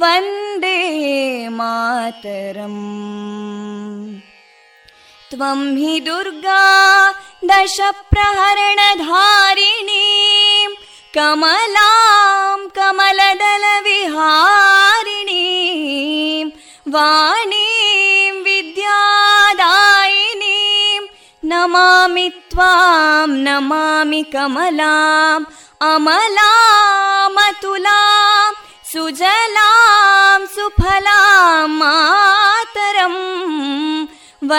वन्दे मातरम् त्वं हि दुर्गा दशप्रहरणधारिणीं कमलां कमलदलविहारिणीं वाणीं विद्यादायिनीं नमामि त्वां नमामि कमलाम् अमलामतुलां सुजलां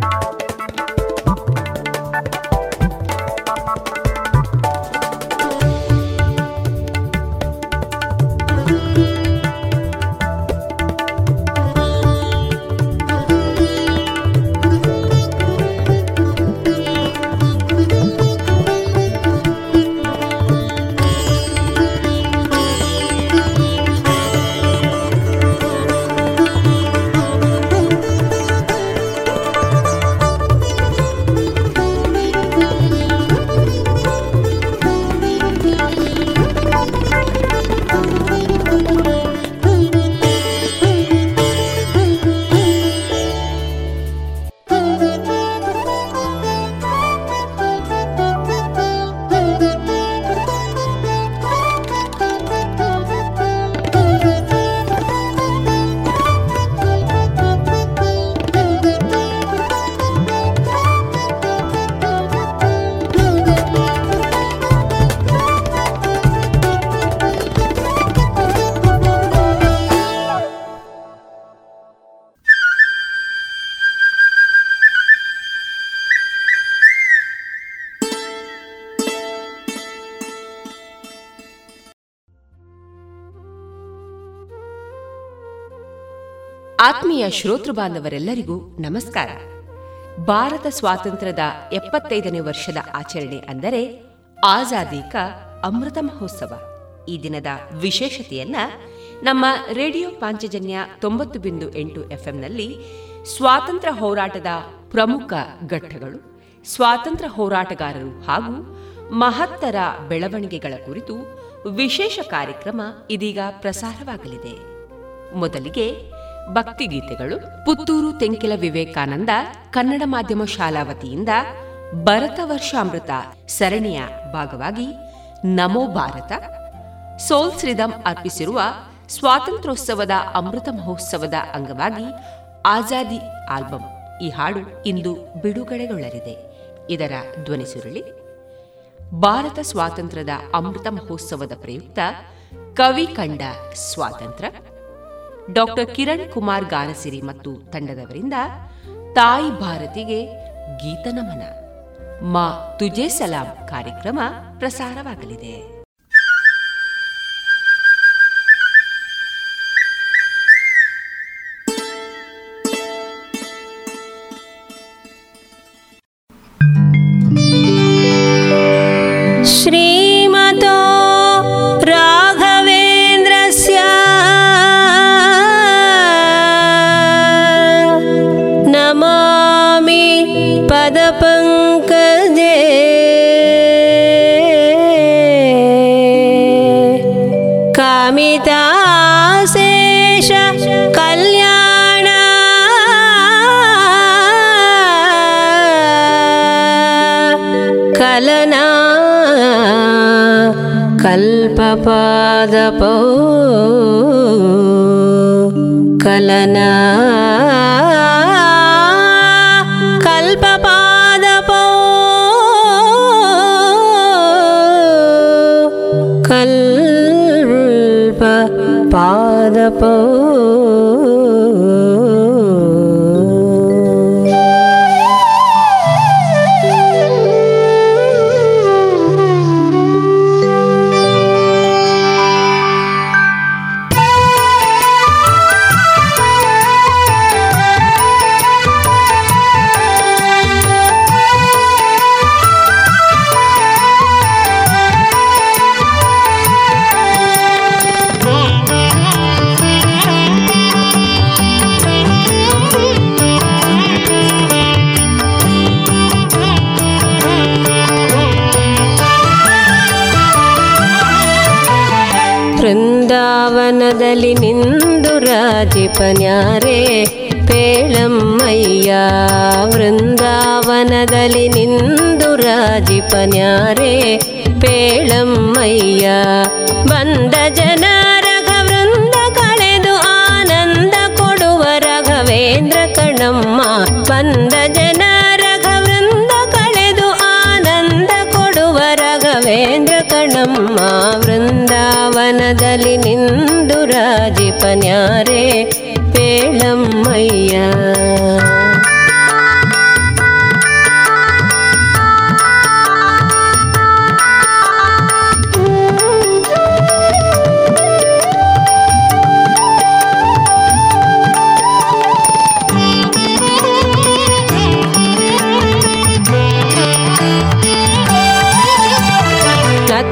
you ಆತ್ಮೀಯ ಶ್ರೋತೃ ಬಾಂಧವರೆಲ್ಲರಿಗೂ ನಮಸ್ಕಾರ. ಭಾರತ ಸ್ವಾತಂತ್ರ್ಯದ ಎಪ್ಪತ್ತೈದನೇ ವರ್ಷದ ಆಚರಣೆ ಅಂದರೆ ಆಜಾದಿ ಕಾ ಅಮೃತ ಮಹೋತ್ಸವ. ಈ ದಿನದ ವಿಶೇಷತೆಯನ್ನ ನಮ್ಮ ರೇಡಿಯೋ ಪಾಂಚಜನ್ಯ ತೊಂಬತ್ತು ಬಿಂದು ಎಂಟು ಎಫ್ಎಂನಲ್ಲಿ ಸ್ವಾತಂತ್ರ್ಯ ಹೋರಾಟದ ಪ್ರಮುಖ ಘಟ್ಟಗಳು, ಸ್ವಾತಂತ್ರ್ಯ ಹೋರಾಟಗಾರರು ಹಾಗೂ ಮಹತ್ತರ ಬೆಳವಣಿಗೆಗಳ ಕುರಿತು ವಿಶೇಷ ಕಾರ್ಯಕ್ರಮ ಇದೀಗ ಪ್ರಸಾರವಾಗಲಿದೆ. ಮೊದಲಿಗೆ ಭಕ್ತಿಗೀತೆಗಳು, ಪುತ್ತೂರು ತೆಂಕಿಲ ವಿವೇಕಾನಂದ ಕನ್ನಡ ಮಾಧ್ಯಮ ಶಾಲಾ ವತಿಯಿಂದ ಭರತ ವರ್ಷಾಮೃತ ಸರಣಿಯ ಭಾಗವಾಗಿ ನಮೋ ಭಾರತ. ಸೋಲ್ ಶ್ರೀದಂ ಅರ್ಪಿಸಿರುವ ಸ್ವಾತಂತ್ರ್ಯೋತ್ಸವದ ಅಮೃತ ಮಹೋತ್ಸವದ ಅಂಗವಾಗಿ ಆಜಾದಿ ಆಲ್ಬಂ ಈ ಹಾಡು ಇಂದು ಬಿಡುಗಡೆಗೊಳ್ಳಲಿದೆ. ಇದರ ಧ್ವನಿಸುರುಳಿ ಭಾರತ ಸ್ವಾತಂತ್ರ್ಯದ ಅಮೃತ ಮಹೋತ್ಸವದ ಪ್ರಯುಕ್ತ ಕವಿ ಕಂಡ ಸ್ವಾತಂತ್ರ್ಯ. ಡಾಕ್ಟರ್ ಕಿರಣ್ ಕುಮಾರ್ ಗಾನಸಿರಿ ಮತ್ತು ತಂಡದವರಿಂದ ತಾಯಿ ಭಾರತಿಗೆ ಗೀತನಮನ ಮಾ ತುಜೆ ಸಲಾಂ ಕಾರ್ಯಕ್ರಮ ಪ್ರಸಾರವಾಗಲಿದೆ. ವೃಂದಾವನದಲ್ಲಿ ನಿಂದು ರಾಜಿಪನ್ಯಾರೆ ಪೇಳಮ್ಮಯ್ಯ. ವೃಂದಾವನದಲ್ಲಿ ನಿಂದು ರಾಜಿಪನ್ಯಾರೆ ಪೇಳಮ್ಮಯ್ಯ. ಬಂದ ಜನ ಭವನದಲ್ಲಿ ನಿನ್ನ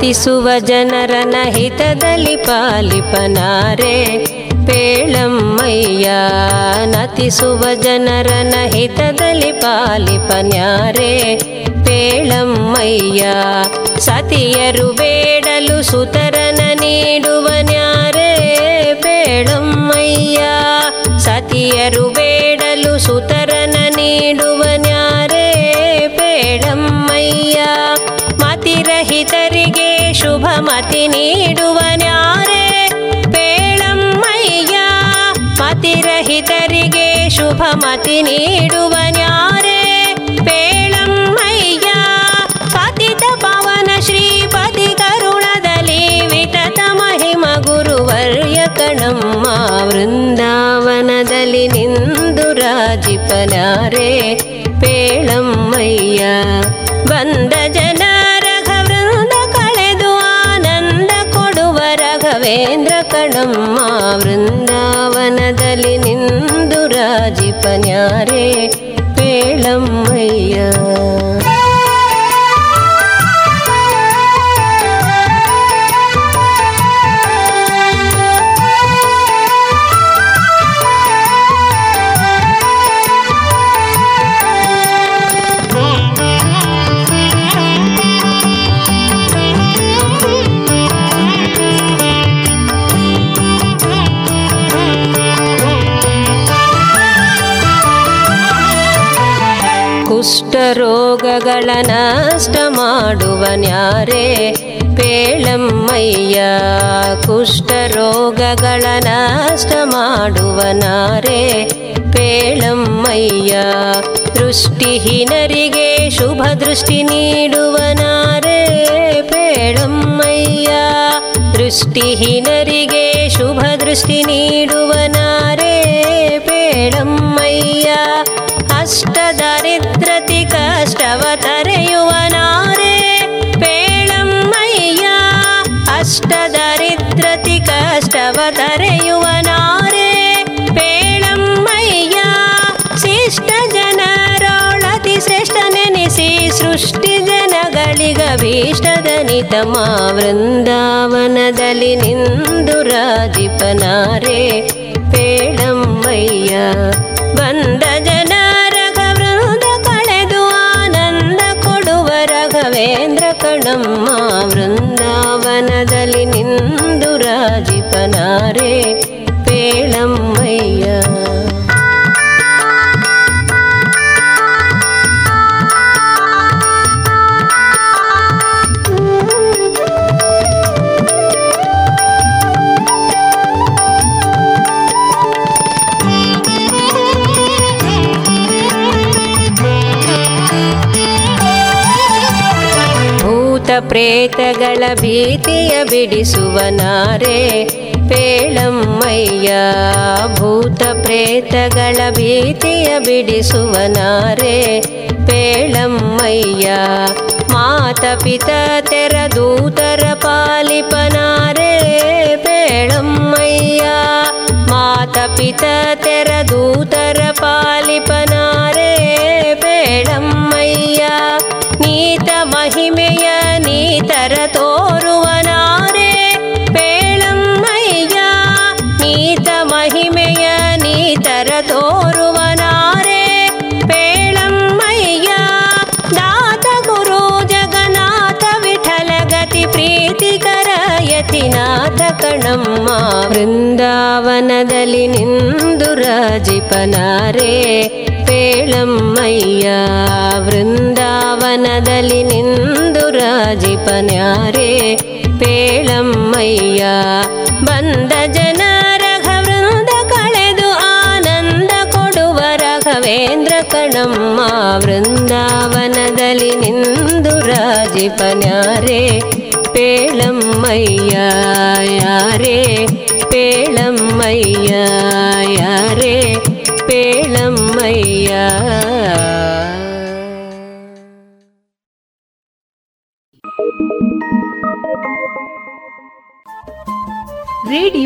ನತಿಸುವ ಜನರನ ಹಿತದಲ್ಲಿ ಪಾಲಿಪನಾರೆ. ಪೇಳಮ್ಮಯ್ಯ, ನತಿಸುವ ಜನರನ ಹಿತದಲ್ಲಿ ಪಾಲಿಪನ್ಯಾರೆ. ಪೇಳಮ್ಮಯ್ಯ, ಸತಿಯರು ಬೇಡಲು ಸುತರನ ನೀಡುವನ್ಯಾರೆ ಪೇಳಮ್ಮಯ್ಯ, ಸತಿಯರು ಬೇಡಲು ಸುತರನ ನೀಡುವನ್ಯಾರೆ ಪೇಳಮ್ಮಯ್ಯ, ಮತಿರಹಿತರಿಗೆ ಶುಭ ಮತಿ ನೀಡುವನ್ಯಾರೆ ಬೇಳಮ್ಮಯ್ಯ ಮತಿರಹಿತರಿಗೆ ಶುಭ ಮತಿ ನೀಡುವನ್ಯಾರೆ ಬೇಳಮ್ಮಯ್ಯ ಪತಿತ ಪವನ ಶ್ರೀಪತಿ ಕರುಣದಲ್ಲಿ ವಿತತ ಮಹಿಮ ಗುರುವರ್ಯ ಕಣಮ್ಮ ವೃಂದಾವನದಲ್ಲಿ ನಿಂದು ರಾಜಿಪನಾರೇ ಬೇಳಮ್ಮಯ್ಯ ಬಂದ ಜನ ರಘವೇಂದ್ರ ಕಣಮ್ಮ ವೃಂದಾವನದಲ್ಲಿ ನಿಂದು ರಾಜಿಪನ್ಯಾರೆ ಪೇಳಮ್ಮಯ್ಯ. ಕುಷ್ಠರೋಗಗಳ ನಷ್ಟ ಮಾಡುವನ್ಯಾರೆ ಪೇಳಮ್ಮಯ್ಯ ಕುಷ್ಠರೋಗಗಳ ನಷ್ಟ ಮಾಡುವನಾರೆ ಪೇಳಮ್ಮಯ್ಯ, ದೃಷ್ಟಿಹೀನರಿಗೆ ಶುಭ ದೃಷ್ಟಿ ನೀಡುವನಾರೆ ಪೇಳಮ್ಮಯ್ಯ, ದೃಷ್ಟಿಹೀನರಿಗೆ ಶುಭ ದೃಷ್ಟಿ ನೀಡುವನಾರೆ ಪೇಳಮ್ಮಯ್ಯ, ಅಷ್ಟ ದರಿದ್ರತಿ ಸೃಷ್ಟಿ ಜನಗಳಿಗಭೀಷ್ಟದ ನಿತಮ ವೃಂದಾವನದಲ್ಲಿ ನಿಂದು ರಾಜಿಪನಾರೆ ಪೇಳಮ್ಮಯ್ಯ ಬಂದ ಜನ ರಘವೃಂದ ಕಳೆದು ಆನಂದ ಕೊಡುವ ರಘವೇಂದ್ರ ಕಣಮ್ಮ ವೃಂದಾವನದಲ್ಲಿ ನಿಂದು ರಾಜಿಪನಾರೆ ಪೇಳಮ್ಮಯ್ಯ ಪ್ರೇತಗಳ ಭೀತಿಯ ಬಿಡಿಸುವನಾರೆ ಪೇಳಮ್ಮಯ್ಯ, ಭೂತ ಪ್ರೇತಗಳ ಭೀತಿಯ ಬಿಡಿಸುವನಾರೆ ಪೇಳಮ್ಮಯ್ಯ, ಮಾತ ಪಿತ ತೆರ ದೂತರ ಪಾಲಿಪನಾರೆ. ಪೇಳಮ್ಮಯ್ಯ, ಮಾತ ಪಿತ ತೆರ ದೂತರ ಪಾಲಿಪನಾರೆ. ನೀತರ ತೋರುವನಾರೆ ಪೇಳಮ್ಮಯ್ಯ ನೀತ ಮಹಿಮೆಯ ನೀತರ ತೋರುವನಾರೆ ಪೇಳಮ್ಮಯ್ಯ ದಾತ ಗುರು ಜಗನ್ನಾಥ ವಿಠಲ ಗತಿ ಪ್ರೀತಿಕರ ಯತಿನಾಥ ಕಣಮ್ಮ ವೃಂದಾವನದಲ್ಲಿ ನಿಂದು ರಾಜಿಪನಾರೆ ಪೇಳಮ್ಮಯ್ಯ ವೃಂದಾವನದಲ್ಲಿ ನಿಂದು ರಾಜಿಪನ್ಯಾರೆ ಪೇಳಮ್ಮಯ್ಯ ಬಂದ ಜನ ರಘವೃಂದ ಕಳೆದು ಆನಂದ ಕೊಡುವ ರಘವೇಂದ್ರ ಕಣಮ್ಮ ವೃಂದಾವನದಲ್ಲಿ ನಿಂದು ರಾಜಿಪನ್ಯಾರೆ ಪೇಳಮ್ಮಯ್ಯ ಯಾರೇ ಪೇಳಮ್ಮಯ್ಯ ಯಾರೇ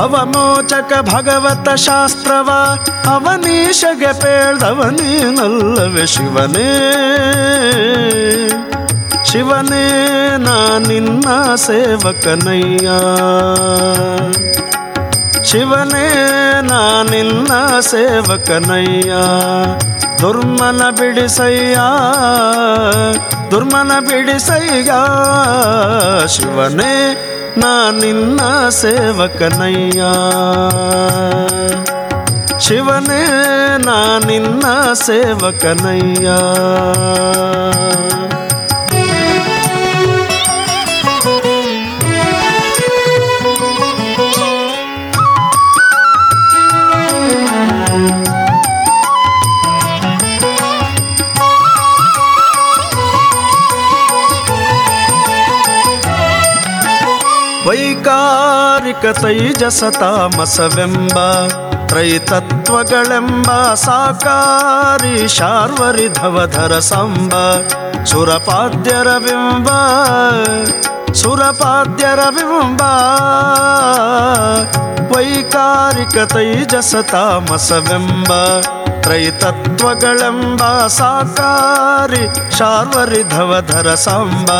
ಅವಮೋಚಕ ಭಗವತ ಶಾಸ್ತ್ರವ, ಅವನೀಶಗೆ ಪೇಳ್ದವನೇನಲ್ಲವೆ ಶಿವನೇ. ಶಿವನೇ, ನಾ ನಿನ್ನ ಸೇವಕನಯ್ಯ. ಶಿವನೇ, ನಾ ನಿನ್ನ ಸೇವಕನಯ್ಯ. ದುರ್ಮನ ಬಿಡಿಸಯ್ಯ ದುರ್ಮನ ಬಿಡಿಸಯ್ಯ. ಶಿವನೇ ನಾ ನಿನ್ನ ಸೇವಕನಯ್ಯ. ಶಿವನೇ ನಾ ನಿನ್ನ ಸೇವಕನಯ್ಯ. ತೈಜಸ ತಾಮಸವೆಂಬ ತ್ರೈತತ್ವಗಳೆಂಬ ಸಾಕಾರಿ ಶಾರ್ವರಿಧವಧರ ಸಂಬ ಸುರಪಾದ್ಯರ ಬಿಂಬ ಸುರಪಾದ್ಯರ ಬಿಂಬ ವೈಕಾರಿಕ ತೈಜಸ ತಾಮಸವೆಂಬ ತ್ರೈತತ್ವಗಳೆಂಬ ಸಾಕಾರಿ ಶಾರ್ವರಿಧವಧರ ಸಾಂಬ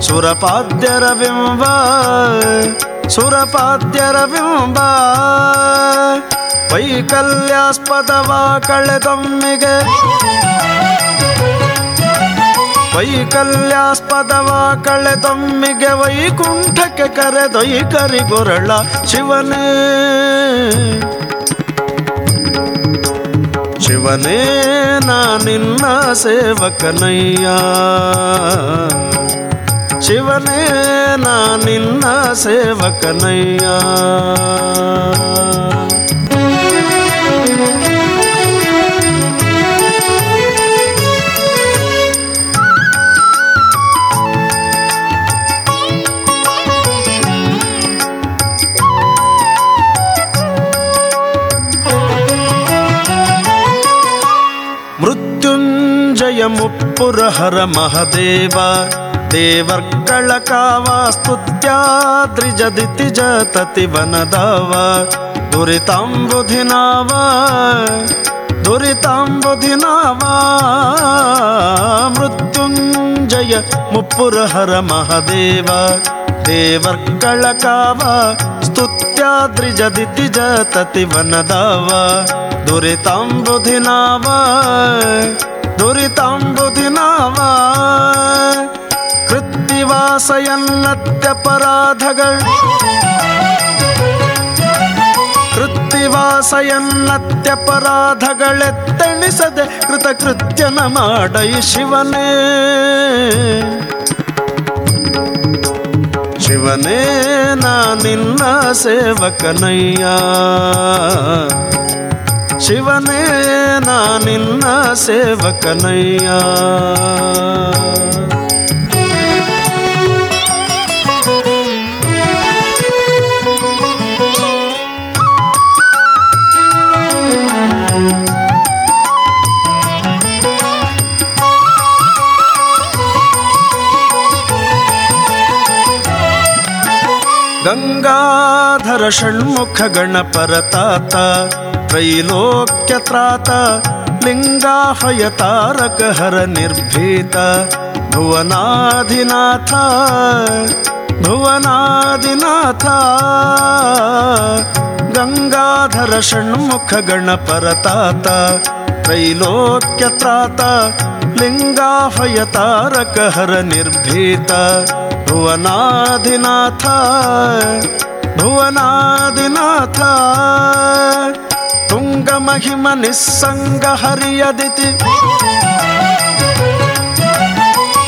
ಸುರಪಾದ್ಯರ ಬಿಂಬ ಸುರಪಾದ್ಯರ ಬಿಂಬ ವೈಕಲ್ಯಾಸ್ಪದವ ಕಳೆದೊಮ್ಮಿಗೆ. ವೈಕಲ್ಯಾಸ್ಪದವ ಕಳೆದೊಮ್ಮಿಗೆ ವೈಕುಂಠಕ್ಕೆ ಕರೆದೊಯ್ಕರಿಗೊರಳ ಶಿವನೇ. ಶಿವನೇ ನಾ ನಿನ್ನ ಸೇವಕನಯ್ಯ. ಶಿವನೇ ನಾ ನಿನ್ನ ಸೇವಕನಯ್ಯ ಮೃತ್ಯುಂಜಯ ಮುಪ್ಪುರಹರ ಮಹದೇವ ದೇವರ್ಗಳ ಕಾವ ಸ್ತುತ್ಯಾದ್ರಿಜದಿತಿ ಜತತಿ ವನದಾವ ದುರಿತಾಂಬುಧಿನಾವ ದುರಿತಾಂಬುಧಿನಾವ ಮೃತ್ಯುಂಜಯ ಮುಪ್ಪುರಹರ ಮಹದೇವ ದೇವರ್ಗಳ ಕಾವ ಸ್ತುತ್ಯಾದ್ರಿಜದಿತಿ ಜತತಿ ವನದಾವ ದುರಿತಾಂಬುಧಿನಾವ ದುರಿತಾಂಬುಧಿನಾವ ಕೃತ್ತಿವಾಸಯನ್ನತ್ಯಪರಾಧಗಳು ಕೃತ್ತಿವಾಸಯನ್ನತ್ಯಪರಾಧಗಳೆತ್ತಣಿಸದೆ ಕೃತಕೃತ್ಯನ ಮಾಡೈ ಶಿವನೇ. ಶಿವನೇ ನಿನ್ನ ಸೇವಕನಯ್ಯ. ಶಿವನೇ ನಿನ್ನ ಸೇವಕನಯ್ಯ. ಗಂಗಾಧರ ಷಣ್ಮುಖ ಗಣಪರತಾತ ತ್ರೈಲೋಕ್ಯತ್ರಾತ ಲಿಂಗಾಹಯ ತಾರಕ ಹರ ನಿರ್ಭೀತ, ಭುವನಾಧಿನಾಥ ಭುವನಾಧಿನಾಥ. ಗಂಗಾಧರ ಷಣ್ಮುಖ ಗಣಪರತಾತ ತ್ರೈಲೋಕ್ಯತ್ರಾತ ಲಿಂಗಾಹಯ ತಾರಕ ಹರ ನಿರ್ಭೀತ ಭುವನಾಧಿನಾಥ ಭುವನಾಧಿನಾಥ ತುಂಗಮಹಿಮ ನಿಸ್ಸಂಗ ಹರಿಯದಿತಿ.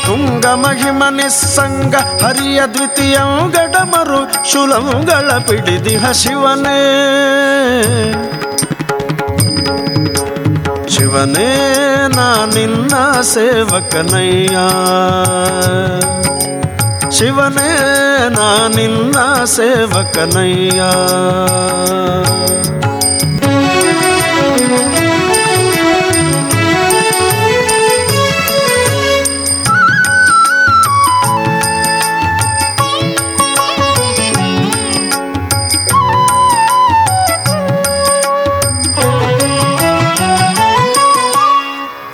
ತುಂಗ ಮಹಿಮ ನಿಸ್ಸಂಗ ಹರಿಯ ದ್ವಿತೀಯಂ ಗಡಮರು ಶುಲಂಗಳ ಪಿಡಿದಿ ಶಿವನೇ. ಶಿವನೇ, ನಾ ನಿನ್ನ ಸೇವಕನಯ್ಯ. ಶಿವನೇ ನಾ ನಿನ್ನ ಸೇವಕನಯ್ಯ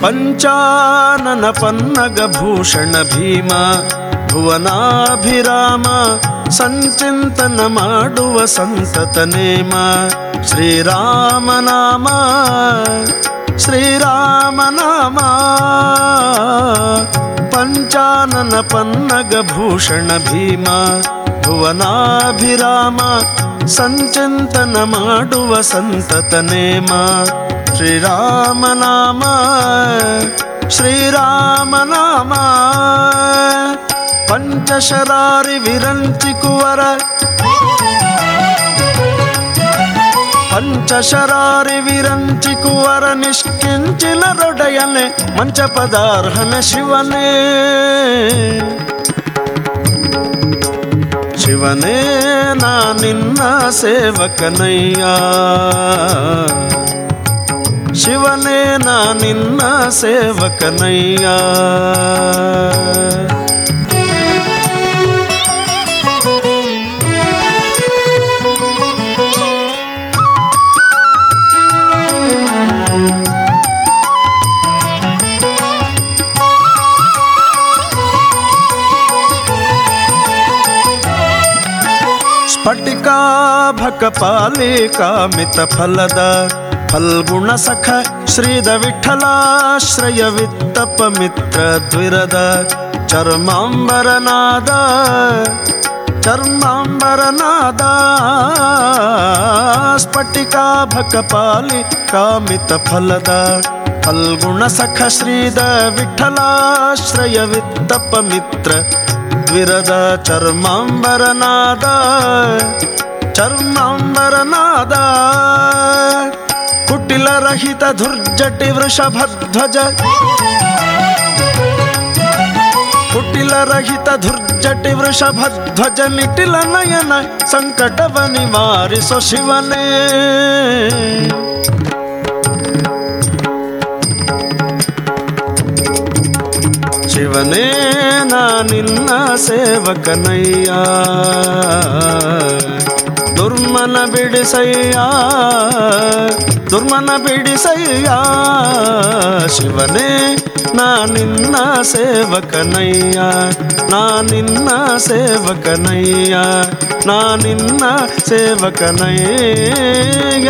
ಪಂಚಾನನ ಪನ್ನಗ ಭೂಷಣ ಭೀಮ ಭುವನಾಭಿರಾಮ ಸಂಚಿಂತನ ಮಾಡುವ ಸಂತತ ನೇಮ ಶ್ರೀರಾಮನಾಮ ಶ್ರೀರಾಮನಾಮ ಪಂಚಾನನ ಪನ್ನಗ ಭೂಷಣ ಭೀಮ ಭುವನಾಭಿರಾಮ ಸಂಚಿಂತನ ಮಾಡುವ ಸಂತತ ನೇಮ ಶ್ರೀರಾಮನಾಮ ಶ್ರೀರಾಮನಾಮ ಪಂಚಶರಾರಿ ವಿರಂಚಿ ಕುವರ ಪಂಚಶರಾರಿ ವಿರಂಚಿ ಕುವರ ನಿಷ್ಕಿಂಚಿಲರೊಡೆಯನೆ ಮಂಚ ಪದಾರ್ಹನ ಶಿವನೇ ಶಿವನೇ ನಾ ನಿನ್ನ ಸೇವಕನಯ್ಯ ಶಿವನೇ ನಾ ನಿನ್ನ ಸೇವಕನಯ್ಯ ಸ್ಫಟಿಕಾಭಕ ಪಾಲಿಕಾಮಿತ ಫಲದ ಫಲ್ಗುಣ ಸಖ ಶ್ರೀದ ವಿಠಲಾಶ್ರಯ ವಿತ್ತಪ ಮಿತ್ರ ದ್ವಿರದ ಚರ್ಮಾಂಬರನಾದ ಚರ್ಮಾಂಬರನಾದ. ಸ್ಫಟಿಕಾಭಕಪಾಲಿ ಕಾಮಿತ ಫಲದ ಫಲ್ಗುಣ ಸಖ ಶ್ರೀದ ವಿಠಲಾಶ್ರಯ ವಿತ್ತಪ ಮಿತ್ರ ದ್ವಿರದ ಚರ್ಮಾಂಬರನಾದ. ಚರ್ಮಾಂಬರನಾದ ಕುಟಿಲರಹಿತ ಧುರ್ಜಟಿ ವೃಷಭಧ್ವಜ ಕುಟಿಲರಹಿತ ಧುರ್ಜಟಿ ವೃಷಭಧ್ವಜ ನಿಟಿಲ ನಯನ ಸಂಕಟವ ನಿವಾರಿಸೋ ಶಿವನೇ ಶಿವನೇ ನಾ ನಿನ್ನ ಸೇವಕನಯ್ಯ ದುರ್ಮನ ಬಿಡಿಸಯ್ಯ ದುರ್ಮನ ಬಿಡಿಸಯ್ಯ. ಶಿವನೇ ನಾ ನಿನ್ನ ಸೇವಕನಯ್ಯ ನಾ ನಿನ್ನ ಸೇವಕನಯ್ಯ ನಾ ನಿನ್ನ ಸೇವಕನಯ್ಯ.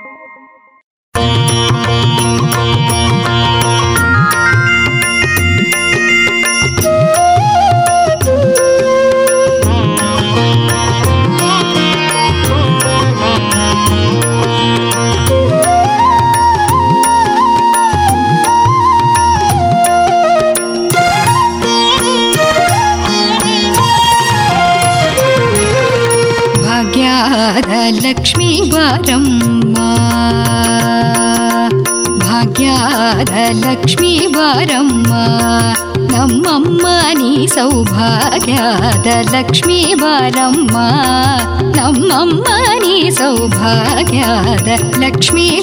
ಭಾಗ್ಯದ ಲಕ್ಷ್ಮೀ ಬಾರಮ್ಮ ಭಾಗ್ಯದ ಲಕ್ಷ್ಮೀ ಬಾರಮ್ಮ ನಮ್ಮಮ್ಮ ನೀ ಸೌಭಾಗ್ಯದ ಲಕ್ಷ್ಮೀ ಬಾರಮ್ಮ ನಮ್ಮಮ್ಮ ನೀ ಸೌಭಾಗ್ಯದ ಲಕ್ಷ್ಮೀ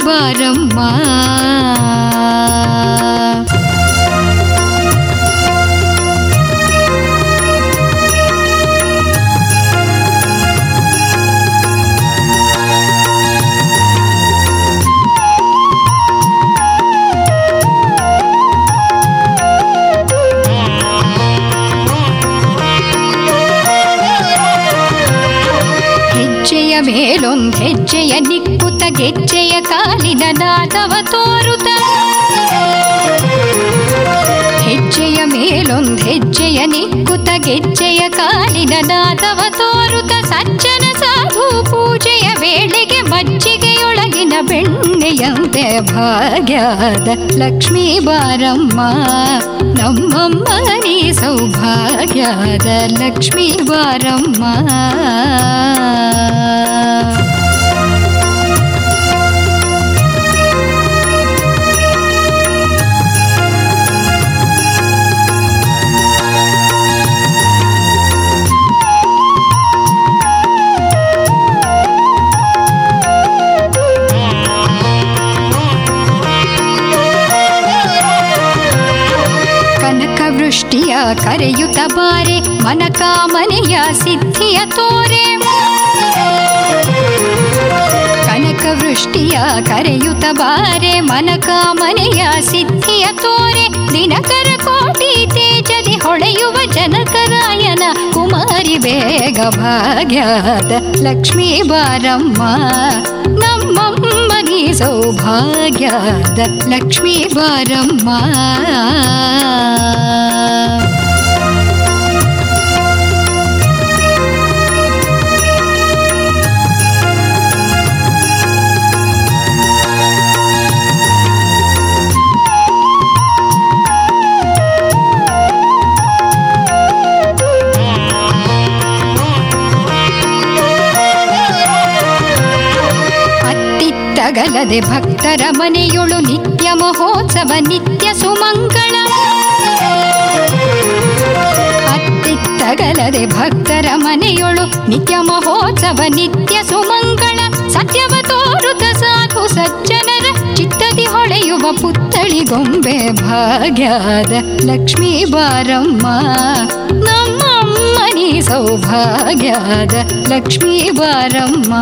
ಮೇಲೊಂದ್ ಹೆಜ್ಜೆಯ ನಿಕ್ಕುತ ಗೆಜ್ಜೆಯ ಕಾಲಿನ ನಾದವ ತೋರುತ ಹೆಜ್ಜೆಯ ಮೇಲೊಂದ್ ಹೆಜ್ಜೆಯ ನಿಕ್ಕುತ ಗೆಜ್ಜೆಯ ಕಾಲಿನ ನಾದವ ತೋರುತ ಸಜ್ಜನ ಸಾಧು ಪೂಜೆಯ ವೇಳೆಗೆ ಮಜ್ಜಿಗೆಯೊಳಗಿನ ಬೆಣ್ಣೆಯಂತೆ ಭಾಗ್ಯದ ಲಕ್ಷ್ಮೀ ಬಾರಮ್ಮ ನಮ್ಮಮ್ಮ ನೀ ಸೌಭಾಗ್ಯದ ಲಕ್ಷ್ಮೀ ಬಾರಮ್ಮ ಕನಕ ವೃಷ್ಟಿಯ ಕರೆಯುತ್ತ ಬಾರೆ ಮನಕಾಮನೆಯ ಸಿದ್ಧಿಯ ತೋರೆ ವೃಷ್ಟಿಯ ಕರೆಯುತ ಬಾರೆ ಮನಕಾಮನೆಯ ಸಿದ್ಧಿಯ ತೋರೆ. ದಿನಕರ ಕೋಟಿ ತೇಜದಿ ಹೊಳೆಯುವ ಜನಕರಾಯನ ಕುಮಾರಿ ಬೇಗ ಭಾಗ್ಯದ ಲಕ್ಷ್ಮೀ ಬಾರಮ್ಮ. ನಮ್ಮಮ್ಮನಿ ಸೌಭಾಗ್ಯದ ಲಕ್ಷ್ಮೀ ಬಾರಮ್ಮ. ಅತ್ತಿತ್ತಗಲದೆ ಭಕ್ತರ ಮನೆಯೊಳು ನಿತ್ಯ ಮಹೋತ್ಸವ ನಿತ್ಯ ಸುಮಂಗಳ ಅತ್ತಿತ್ತಗಲದೆ ಭಕ್ತರ ಮನೆಯೊಳು ನಿತ್ಯ ಮಹೋತ್ಸವ ನಿತ್ಯ ಸುಮಂಗಳ ಸತ್ಯವ ತೋರುತ ಸಾಧು ಸಜ್ಜನರ ಚಿತ್ತದಿ ಹೊಳೆಯುವ ಪುತ್ತಳಿ ಗೊಂಬೆ ಭಾಗ್ಯದ ಲಕ್ಷ್ಮೀ ಬಾರಮ್ಮ ನಮ್ಮಮ್ಮ ನೀ ಸೌಭಾಗ್ಯದ ಲಕ್ಷ್ಮೀ ಬಾರಮ್ಮ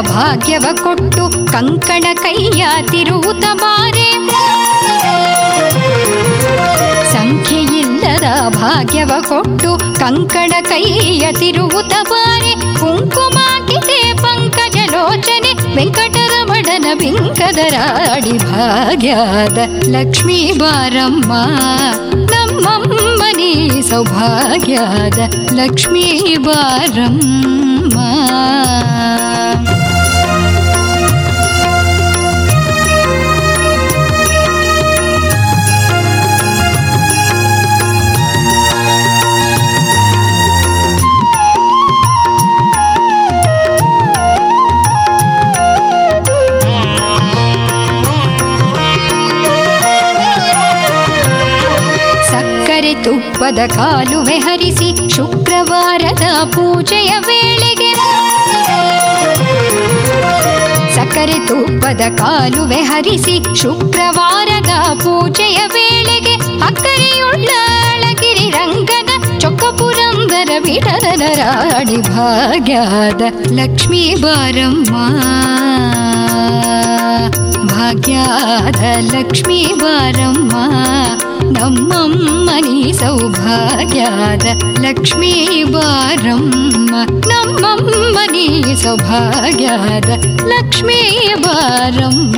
ಭಾಗ್ಯವ ಕೊಟ್ಟು ಕಂಕಣ ಕೈಯ ತಿರುವುತ ಬಾರೆ ಸಂಖ್ಯೆಯಿಲ್ಲದ ಭಾಗ್ಯವ ಕೊಟ್ಟು ಕಂಕಣ ಕೈಯ ತಿರುವುತ ಬಾರೆ ಕುಂಕುಮಾಕಿದೆ ಪಂಕಜ ಲೋಚನೆ, ವೆಂಕಟರಮಣನ ಬಿಂಕದರಾಡಿ ಭಾಗ್ಯದ ಲಕ್ಷ್ಮೀ ಬಾರಮ್ಮ. ನಮ್ಮಮ್ಮನಿ ಸೌಭಾಗ್ಯದ ಲಕ್ಷ್ಮೀ ಬಾರಮ್ಮ. ತುಪ್ಪದ ಕಾಲುವೆ ಹರಿಸಿ ಶುಕ್ರವಾರದ ಪೂಜೆಯ ವೇಳೆಗೆ. ಸಕ್ಕರೆ ತುಪ್ಪದ ಕಾಲುವೆ ಹರಿಸಿ ಶುಕ್ರವಾರದ ಪೂಜೆಯ ವೇಳೆಗೆ ಅಕ್ಕರೆಯುಳ್ಳ ಅಳಗಿರಿ ರಂಗನ ಚೊಕ್ಕಪುರಂದರ ವಿಠಲನ ರಾಣಿ ಭಾಗ್ಯದ ಲಕ್ಷ್ಮೀ ಬಾರಮ್ಮ. ಭಾಗ್ಯದ ಲಕ್ಷ್ಮೀ ಬಾರಮ್ಮ. ನಮ್ಮಮ್ಮ ನೀ ಸೌಭಾಗ್ಯದ ಲಕ್ಷ್ಮೀ ಬಾರಮ್ಮ ನಮ್ಮಮ್ಮ ನೀ ಸೌಭಾಗ್ಯದ ಲಕ್ಷ್ಮೀ ಬಾರಮ್ಮ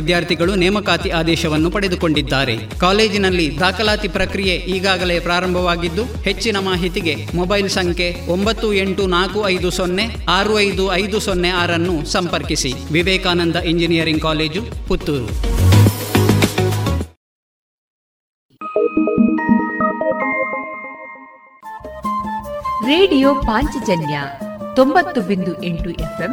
ವಿದ್ಯಾರ್ಥಿಗಳು ನೇಮಕಾತಿ ಆದೇಶವನ್ನು ಪಡೆದುಕೊಂಡಿದ್ದಾರೆ. ಕಾಲೇಜಿನಲ್ಲಿ ದಾಖಲಾತಿ ಪ್ರಕ್ರಿಯೆ ಈಗಾಗಲೇ ಪ್ರಾರಂಭವಾಗಿದ್ದು, ಹೆಚ್ಚಿನ ಮಾಹಿತಿಗೆ ಮೊಬೈಲ್ ಸಂಖ್ಯೆ ಒಂಬತ್ತು ಎಂಟು ನಾಲ್ಕು ಐದು ಸೊನ್ನೆ ಆರು ಐದು ಐದು ಸೊನ್ನೆ ಆರನ್ನು ಸಂಪರ್ಕಿಸಿ. Vivekananda engineering college, Puttur. Radio Panchajanya ತೊಂಬತ್ತು ಬಿಂದು ಎಂಟು ಎಫ್ಎಂ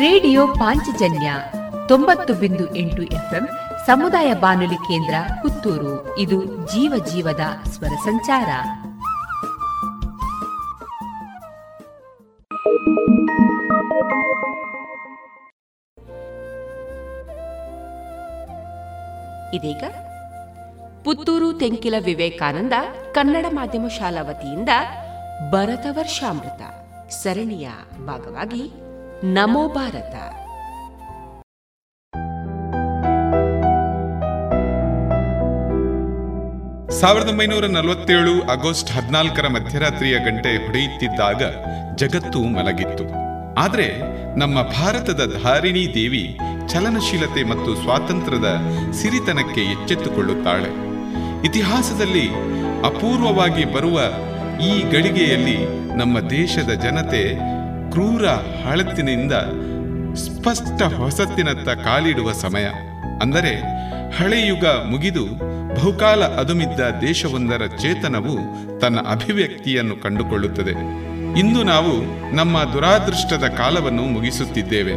ರೇಡಿಯೋ ಪಾಂಚಜನ್ಯ ತೊಂಬತ್ತು ಬಿಂದು ಎಂಟು ಎಫ್ಎಂ ಸಮುದಾಯ ಬಾನುಲಿ ಕೇಂದ್ರ ಪುತ್ತೂರು. ಇದು ಜೀವ ಜೀವದ ಸ್ವರ ಸಂಚಾರ. ಇದೀಗ ಪುತ್ತೂರು ತೆಂಕಿಲ ವಿವೇಕಾನಂದ ಕನ್ನಡ ಮಾಧ್ಯಮ ಶಾಲಾ ವತಿಯಿಂದ ಭರತ ವರ್ಷಾಮೃತ ಸರಣಿಯ ಭಾಗವಾಗಿ ನಮೋ ಭಾರತ. ಸಾವಿರದ ಒಂಬೈನೂರ ನಲವತ್ತೇಳು ಆಗಸ್ಟ್ ಹದಿನಾಲ್ಕರ ಮಧ್ಯರಾತ್ರಿಯ ಗಂಟೆ ಹೊಡೆಯುತ್ತಿದ್ದಾಗ ಜಗತ್ತು ಮಲಗಿತ್ತು. ಆದರೆ ನಮ್ಮ ಭಾರತದ ಧಾರಿಣಿ ದೇವಿ ಚಲನಶೀಲತೆ ಮತ್ತು ಸ್ವಾತಂತ್ರ್ಯದ ಸಿರಿತನಕ್ಕೆ ಎಚ್ಚೆತ್ತುಕೊಳ್ಳುತ್ತಾಳೆ. ಇತಿಹಾಸದಲ್ಲಿ ಅಪೂರ್ವವಾಗಿ ಬರುವ ಈ ಗಳಿಗೆಯಲ್ಲಿ ನಮ್ಮ ದೇಶದ ಜನತೆ ಕ್ರೂರ ಹಳತ್ತಿನಿಂದ ಸ್ಪಷ್ಟ ಹೊಸತ್ತಿನತ್ತ ಕಾಲಿಡುವ ಸಮಯ. ಅಂದರೆ ಹಳೆಯುಗ ಮುಗಿದು ಬಹುಕಾಲ ಅದುಮಿದ್ದ ದೇಶವೊಂದರ ಚೇತನವು ತನ್ನ ಅಭಿವ್ಯಕ್ತಿಯನ್ನು ಕಂಡುಕೊಳ್ಳುತ್ತದೆ. ಇಂದು ನಾವು ನಮ್ಮ ದುರಾದೃಷ್ಟದ ಕಾಲವನ್ನು ಮುಗಿಸುತ್ತಿದ್ದೇವೆ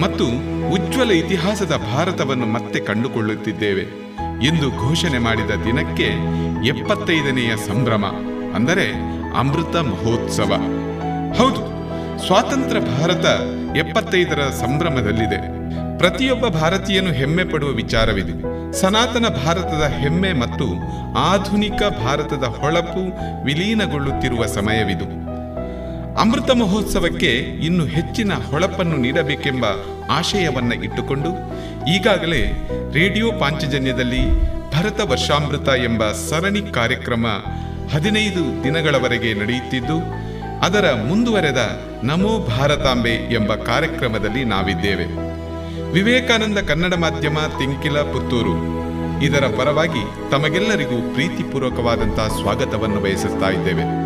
ಮತ್ತು ಉಜ್ವಲ ಇತಿಹಾಸದ ಭಾರತವನ್ನು ಮತ್ತೆ ಕಂಡುಕೊಳ್ಳುತ್ತಿದ್ದೇವೆ ಎಂದು ಘೋಷಣೆ ಮಾಡಿದ ದಿನಕ್ಕೆ ಎಪ್ಪತ್ತೈದನೆಯ ಸಂಭ್ರಮ, ಅಂದರೆ ಅಮೃತ ಮಹೋತ್ಸವ. ಹೌದು ಸ್ವಾತಂತ್ರ್ಯ ಭಾರತ ಎಪ್ಪತ್ತೈದರ ಸಂಭ್ರಮದಲ್ಲಿದೆ. ಪ್ರತಿಯೊಬ್ಬ ಭಾರತೀಯನು ಹೆಮ್ಮೆ ಪಡುವ ವಿಚಾರವಿದೆ. ಸನಾತನ ಭಾರತದ ಹೆಮ್ಮೆ ಮತ್ತು ಆಧುನಿಕ ಭಾರತದ ಹೊಳಪು ವಿಲೀನಗೊಳ್ಳುತ್ತಿರುವ ಸಮಯವಿದು. ಅಮೃತ ಮಹೋತ್ಸವಕ್ಕೆ ಇನ್ನು ಹೆಚ್ಚಿನ ಹೊಳಪನ್ನು ನೀಡಬೇಕೆಂಬ ಆಶಯವನ್ನ ಇಟ್ಟುಕೊಂಡು, ಈಗಾಗಲೇ ರೇಡಿಯೋ ಪಾಂಚಜನ್ಯದಲ್ಲಿ ಭರತ ವರ್ಷಾಮೃತ ಎಂಬ ಸರಣಿ ಕಾರ್ಯಕ್ರಮ ಹದಿನೈದು ದಿನಗಳವರೆಗೆ ನಡೆಯುತ್ತಿದ್ದು ಅದರ ಮುಂದುವರೆದ ನಮೋ ಭಾರತಾಂಬೆ ಎಂಬ ಕಾರ್ಯಕ್ರಮದಲ್ಲಿ ನಾವಿದ್ದೇವೆ. ವಿವೇಕಾನಂದ ಕನ್ನಡ ಮಾಧ್ಯಮ, ತಿಂಕಿಲ, ಪುತ್ತೂರು. ಇದರ ಪರವಾಗಿ ತಮಗೆಲ್ಲರಿಗೂ ಪ್ರೀತಿಪೂರ್ವಕವಾದಂತಹ ಸ್ವಾಗತವನ್ನು ಬಯಸುತ್ತಾ ಇದ್ದೇವೆ.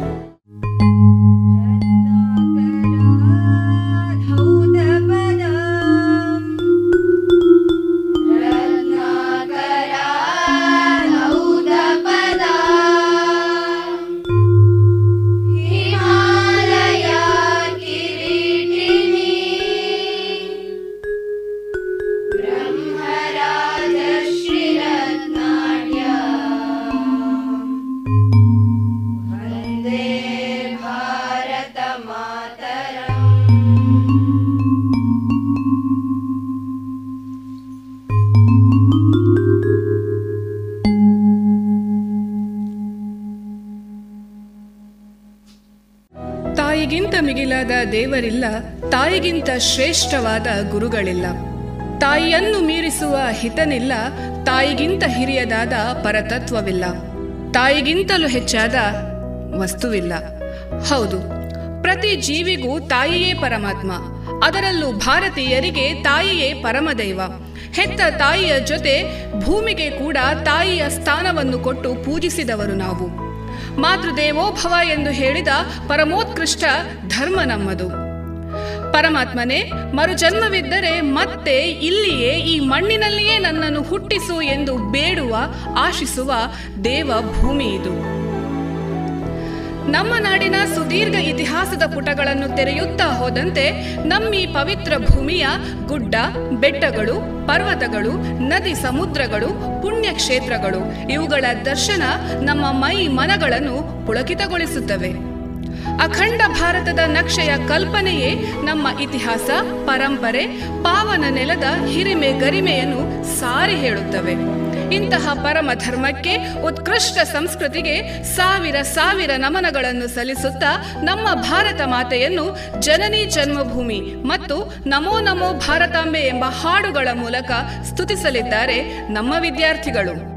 ತಾಯಿಗಿಂತ ಶ್ರೇಷ್ಠವಾದ ಗುರುಗಳಿಲ್ಲ. ತಾಯಿಯನ್ನು ಮೀರಿಸುವ ಹಿತನಿಲ್ಲ, ತಾಯಿಗಿಂತ ಹಿರಿಯದಾದ ಪರತತ್ವವಿಲ್ಲ. ತಾಯಿಗಿಂತಲೂ ಹೆಚ್ಚಾದ ವಸ್ತುವಿಲ್ಲ. ಹೌದು, ಪ್ರತಿ ಜೀವಿಗೂ ತಾಯಿಯೇ ಪರಮಾತ್ಮ. ಅದರಲ್ಲೂ ಭಾರತೀಯರಿಗೆ ತಾಯಿಯೇ ಪರಮದೈವ. ಹೆತ್ತ ತಾಯಿಯ ಜೊತೆ ಭೂಮಿಗೆ ಕೂಡ ತಾಯಿಯ ಸ್ಥಾನವನ್ನು ಕೊಟ್ಟು ಪೂಜಿಸಿದವರು ನಾವು. ಮಾತೃದೇವೋಭವ ಎಂದು ಹೇಳಿದ ಪರಮೋತ್ಕೃಷ್ಟ ಧರ್ಮ ನಮ್ಮದು. ಪರಮಾತ್ಮನೇ, ಮರುಜನ್ಮವಿದ್ದರೆ ಮತ್ತೆ ಇಲ್ಲಿಯೇ ಈ ಮಣ್ಣಿನಲ್ಲಿಯೇ ನನ್ನನ್ನು ಹುಟ್ಟಿಸು ಎಂದು ಬೇಡುವ, ಆಶಿಸುವ ದೇವ ಭೂಮಿ ಇದು. ನಮ್ಮ ನಾಡಿನ ಸುದೀರ್ಘ ಇತಿಹಾಸದ ಪುಟಗಳನ್ನು ತೆರೆಯುತ್ತಾ ಹೋದಂತೆ ಈ ಪವಿತ್ರ ಭೂಮಿಯ ಗುಡ್ಡ, ಬೆಟ್ಟಗಳು, ಪರ್ವತಗಳು, ನದಿ ಸಮುದ್ರಗಳು ಪುಣ್ಯ ಕ್ಷೇತ್ರಗಳು ಇವುಗಳ ದರ್ಶನ ನಮ್ಮ ಮೈ ಮನಗಳನ್ನು ಪುಳಕಿತಗೊಳಿಸುತ್ತವೆ. ಅಖಂಡ ಭಾರತದ ನಕ್ಷೆಯ ಕಲ್ಪನೆಯೇ ನಮ್ಮ ಇತಿಹಾಸ, ಪರಂಪರೆ, ಪಾವನ ನೆಲದ ಹಿರಿಮೆ ಗರಿಮೆಯನ್ನು ಸಾರಿ ಹೇಳುತ್ತವೆ. ಇಂತಹ ಪರಮ ಧರ್ಮಕ್ಕೆ, ಉತ್ಕೃಷ್ಟ ಸಂಸ್ಕೃತಿಗೆ ಸಾವಿರ ಸಾವಿರ ನಮನಗಳನ್ನು ಸಲ್ಲಿಸುತ್ತಾ ನಮ್ಮ ಭಾರತ ಮಾತೆಯನ್ನು ಜನನಿ ಜನ್ಮಭೂಮಿ ಮತ್ತು ನಮೋ ನಮೋ ಭಾರತಾಂಬೆ ಎಂಬ ಹಾಡುಗಳ ಮೂಲಕ ಸ್ತುತಿಸಲಿದ್ದಾರೆ ನಮ್ಮ ವಿದ್ಯಾರ್ಥಿಗಳು.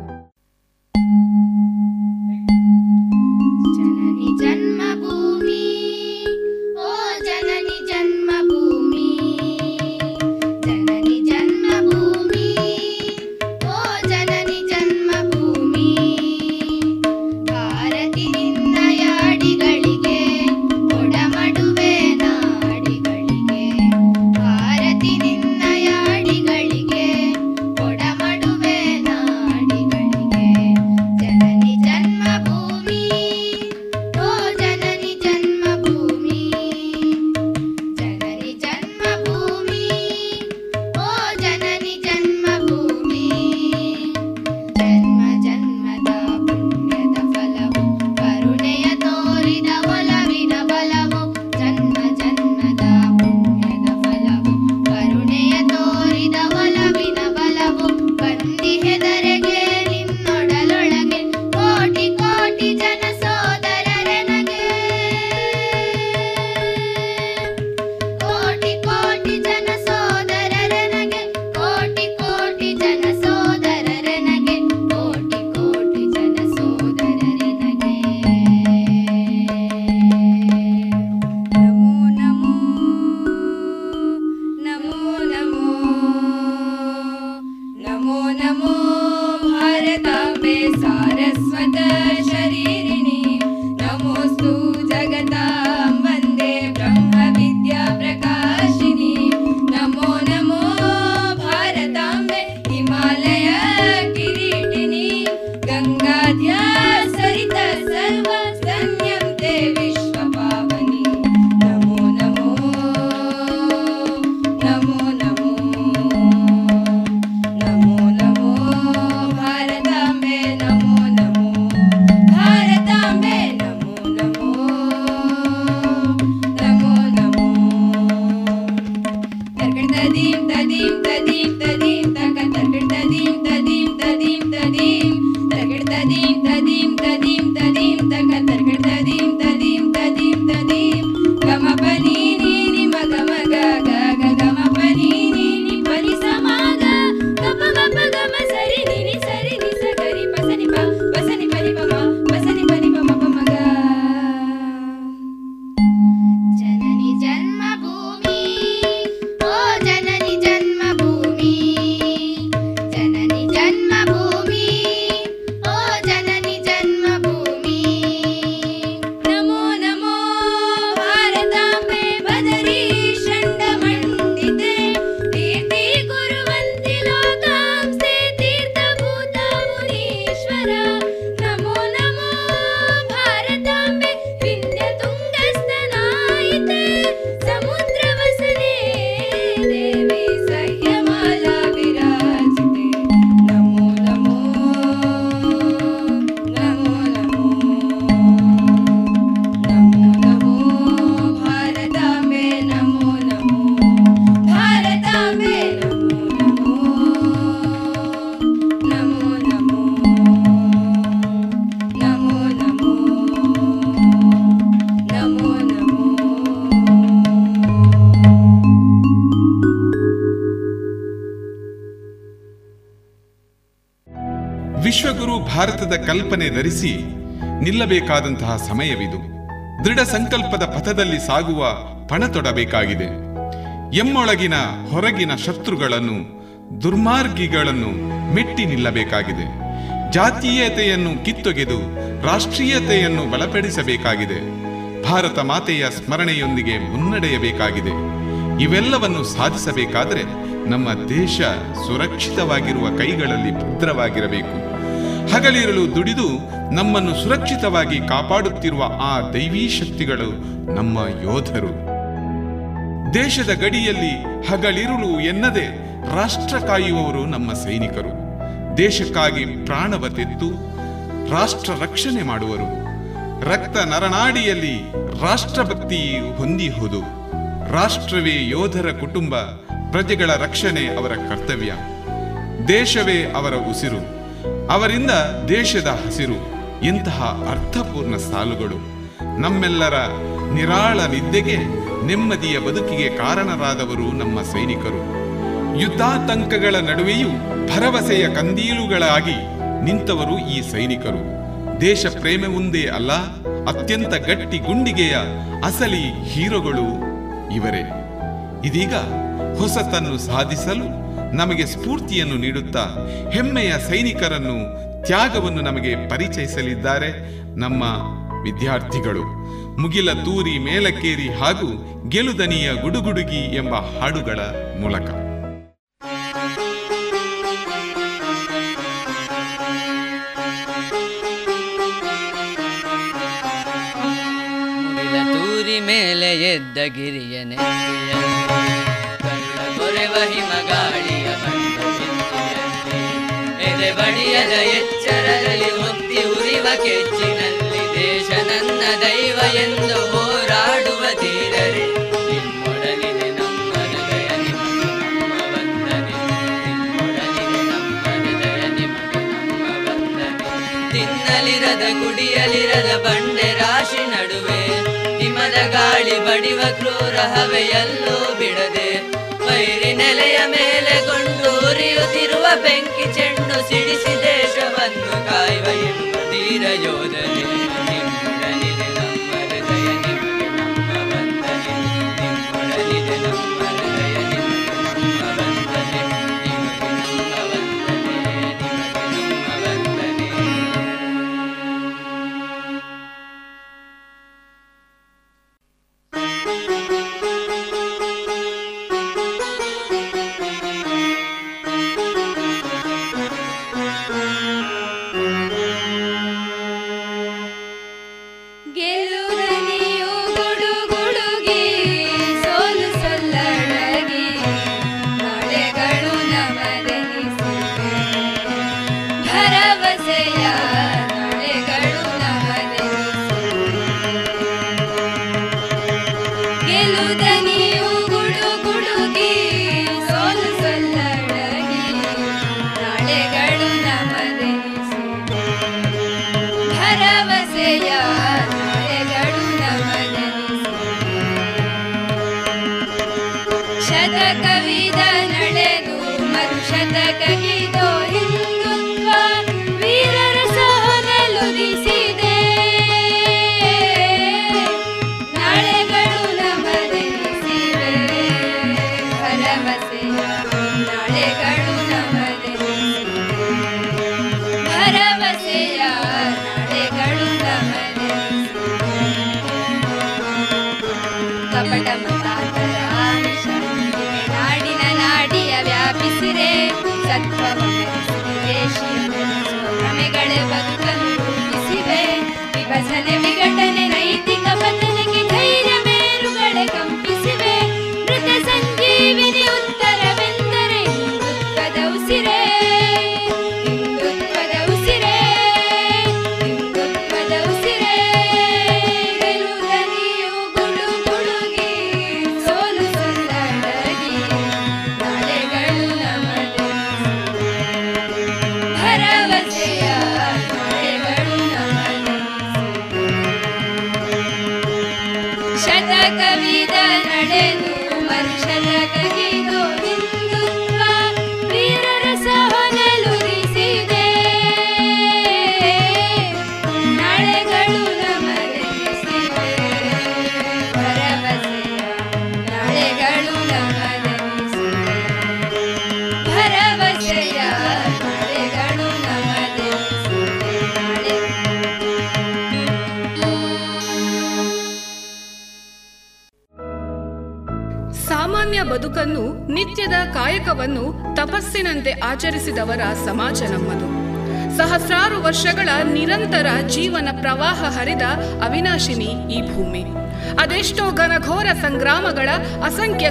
ಧರಿಸಿ ನಿಲ್ಲಬೇಕಾದಂತಹ ಸಮಯವಿದು. ದೃಢ ಸಂಕಲ್ಪದ ಪಥದಲ್ಲಿ ಸಾಗುವ ಪಣ ತೊಡಬೇಕಾಗಿದೆ. ಎಮ್ಮೊಳಗಿನ ಹೊರಗಿನ ಶತ್ರುಗಳನ್ನು, ದುರ್ಮಾರ್ಗಿಗಳನ್ನು ಮೆಟ್ಟಿ ನಿಲ್ಲಬೇಕಾಗಿದೆ. ಜಾತೀಯತೆಯನ್ನು ಕಿತ್ತೊಗೆದು, ರಾಷ್ಟ್ರೀಯತೆಯನ್ನು ಬಲಪಡಿಸಬೇಕಾಗಿದೆ. ಭಾರತ ಮಾತೆಯ ಸ್ಮರಣೆಯೊಂದಿಗೆ ಮುನ್ನಡೆಯಬೇಕಾಗಿದೆ. ಇವೆಲ್ಲವನ್ನು ಸಾಧಿಸಬೇಕಾದರೆ ನಮ್ಮ ದೇಶ ಸುರಕ್ಷಿತವಾಗಿರುವ ಕೈಗಳಲ್ಲಿ ಭದ್ರವಾಗಿರಬೇಕು. ಹಗಲಿರಲು ದುಡಿದು ನಮ್ಮನ್ನು ಸುರಕ್ಷಿತವಾಗಿ ಕಾಪಾಡುತ್ತಿರುವ ಆ ದೈವೀ ಶಕ್ತಿಗಳು ನಮ್ಮ ಯೋಧರು. ದೇಶದ ಗಡಿಯಲ್ಲಿ ಹಗಲಿರುಳು ಎನ್ನದೆ ರಾಷ್ಟ್ರ ಕಾಯುವವರು ನಮ್ಮ ಸೈನಿಕರು. ದೇಶಕ್ಕಾಗಿ ಪ್ರಾಣವ ತೆತ್ತು ರಾಷ್ಟ್ರ ರಕ್ಷಣೆ ಮಾಡುವರು. ರಕ್ತ ನರನಾಡಿಯಲ್ಲಿ ರಾಷ್ಟ್ರಭಕ್ತಿ ಹೊಂದಿಹುದು. ರಾಷ್ಟ್ರವೇ ಯೋಧರ ಕುಟುಂಬ, ಪ್ರಜೆಗಳ ರಕ್ಷಣೆ ಅವರ ಕರ್ತವ್ಯ. ದೇಶವೇ ಅವರ ಉಸಿರು. ಅವರಿಂದ ದೇಶದ ಹಸಿರು. ಇಂತಹ ಅರ್ಥಪೂರ್ಣ ಸಾಲುಗಳು ನಮ್ಮೆಲ್ಲರ ನಿರಾಳ ನಿದ್ದೆಗೆ, ನೆಮ್ಮದಿಯ ಬದುಕಿಗೆ ಕಾರಣರಾದವರು ನಮ್ಮ ಸೈನಿಕರು. ಯುದ್ಧಾತಂಕಗಳ ನಡುವೆಯೂ ಭರವಸೆಯ ಕಂದೀಲುಗಳಾಗಿ ನಿಂತವರು ಈ ಸೈನಿಕರು. ದೇಶ ಪ್ರೇಮವೊಂದೇ ಅಲ್ಲ, ಅತ್ಯಂತ ಗಟ್ಟಿ ಗುಂಡಿಗೆಯ ಅಸಲಿ ಹೀರೋಗಳು ಇವರೇ. ಇದೀಗ ಹೊಸತನ್ನು ಸಾಧಿಸಲು ನಮಗೆ ಸ್ಫೂರ್ತಿಯನ್ನು ನೀಡುತ್ತಾ ಹೆಮ್ಮೆಯ ಸೈನಿಕರನ್ನು ತ್ಯಾಗವನ್ನು ನಮಗೆ ಪರಿಚಯಿಸಲಿದ್ದಾರೆ ನಮ್ಮ ವಿದ್ಯಾರ್ಥಿಗಳು. ಮುಗಿಲ ತೂರಿ ಮೇಲಕ್ಕೇರಿ ಹಾಗೂ ಗೆಲುದನಿಯ ಗುಡುಗುಡುಗಿ ಎಂಬ ಹಾಡುಗಳ ಮೂಲಕ. ಮೇಲೆ ಎದ್ದ ಗಿರಿಯ ಕೆಚ್ಚಿನಲ್ಲಿ ದೇಶ ನನ್ನ ದೈವ ಎಂದು ಹೋರಾಡುವ ತೀರರೆ ನಿಮ್ಮೊಡಲಿದೆ ನಮ್ಮ ಹೃದಯ ನಿಮಗೆ ನಮ್ಮ ವಂದನೆ. ನಿಮ್ಮೊಡಲಿದೆ ನಮ್ಮ ಹೃದಯ ನಿಮಗೆ ನಮ್ಮ ತಿನ್ನಲಿರದ ಗುಡಿಯಲಿರದ ಬಂಡೆ ರಾಶಿ ನಡುವೆ. ಹಿಮದ ಗಾಳಿ ಬಡಿವ ಕ್ರೂರ ಹವೆಯಲ್ಲೂ ಬಿಡದೆ. ವೈರಿ ನೆಲೆಯ ಮೇಲೆ ಕೊಂಡು ಉರಿಯುತ್ತಿರುವ ಬೆಂಕಿ ಚೆಂಡು ಸಿಡಿಸಿ ದೇಶವನ್ನು ಕಾಯುವ ಎಂಬ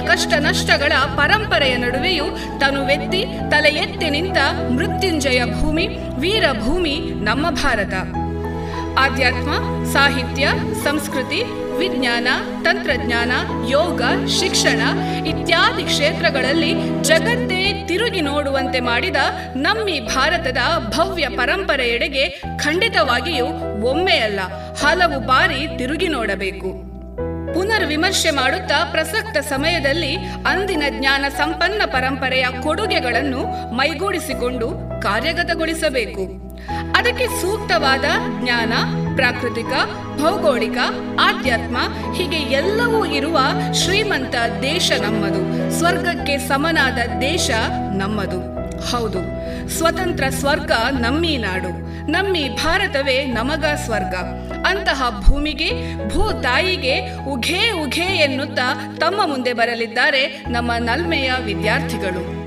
ಕಷ್ಟ ನಷ್ಟಗಳ ಪರಂಪರೆಯ ನಡುವೆಯೂ ತನು ವೆತ್ತಿ ತಲೆ ಎತ್ತಿ ನಿಂತ ಮೃತ್ಯುಂಜಯ ಭೂಮಿ ವೀರ ಭೂಮಿ ನಮ್ಮ ಭಾರತ. ಆಧ್ಯಾತ್ಮ, ಸಾಹಿತ್ಯ, ಸಂಸ್ಕೃತಿ, ವಿಜ್ಞಾನ, ತಂತ್ರಜ್ಞಾನ, ಯೋಗ, ಶಿಕ್ಷಣ ಇತ್ಯಾದಿ ಕ್ಷೇತ್ರಗಳಲ್ಲಿ ಜಗತ್ತೇ ತಿರುಗಿ ನೋಡುವಂತೆ ಮಾಡಿದ ನಮ್ಮಿ ಭಾರತದ ಭವ್ಯ ಪರಂಪರೆಯೆಡೆಗೆ ಖಂಡಿತವಾಗಿಯೂ ಒಮ್ಮೆಯಲ್ಲ ಹಲವು ಬಾರಿ ತಿರುಗಿ ನೋಡಬೇಕು. ಪುನರ್ ವಿಮರ್ಶೆ ಮಾಡುತ್ತಾ ಪ್ರಸಕ್ತ ಸಮಯದಲ್ಲಿ ಅಂದಿನ ಜ್ಞಾನ ಸಂಪನ್ನ ಪರಂಪರೆಯ ಕೊಡುಗೆಗಳನ್ನು ಮೈಗೂಡಿಸಿಕೊಂಡು ಕಾರ್ಯಗತಗೊಳಿಸಬೇಕು. ಅದಕ್ಕೆ ಸೂಕ್ತವಾದ ಜ್ಞಾನ, ಪ್ರಾಕೃತಿಕ, ಭೌಗೋಳಿಕ, ಆಧ್ಯಾತ್ಮ ಹೀಗೆ ಎಲ್ಲವೂ ಇರುವ ಶ್ರೀಮಂತ ದೇಶ ನಮ್ಮದು. ಸ್ವರ್ಗಕ್ಕೆ ಸಮನಾದ ದೇಶ ನಮ್ಮದು. ಹೌದು, ಸ್ವತಂತ್ರ ಸ್ವರ್ಗ ನಮ್ಮೀ ನಾಡು ನಮ್ಮಿ ಭಾರತವೇ ನಮಗ ಸ್ವರ್ಗ. ಅಂತಹ ಭೂಮಿಗೆ ಭೂ ತಾಯಿಗೆ ಉಘೇ ಉಘೇ ಎನ್ನುತ್ತಾ ತಮ್ಮ ಮುಂದೆ ಬರಲಿದ್ದಾರೆ ನಮ್ಮ ನಲ್ಮೆಯ ವಿದ್ಯಾರ್ಥಿಗಳು.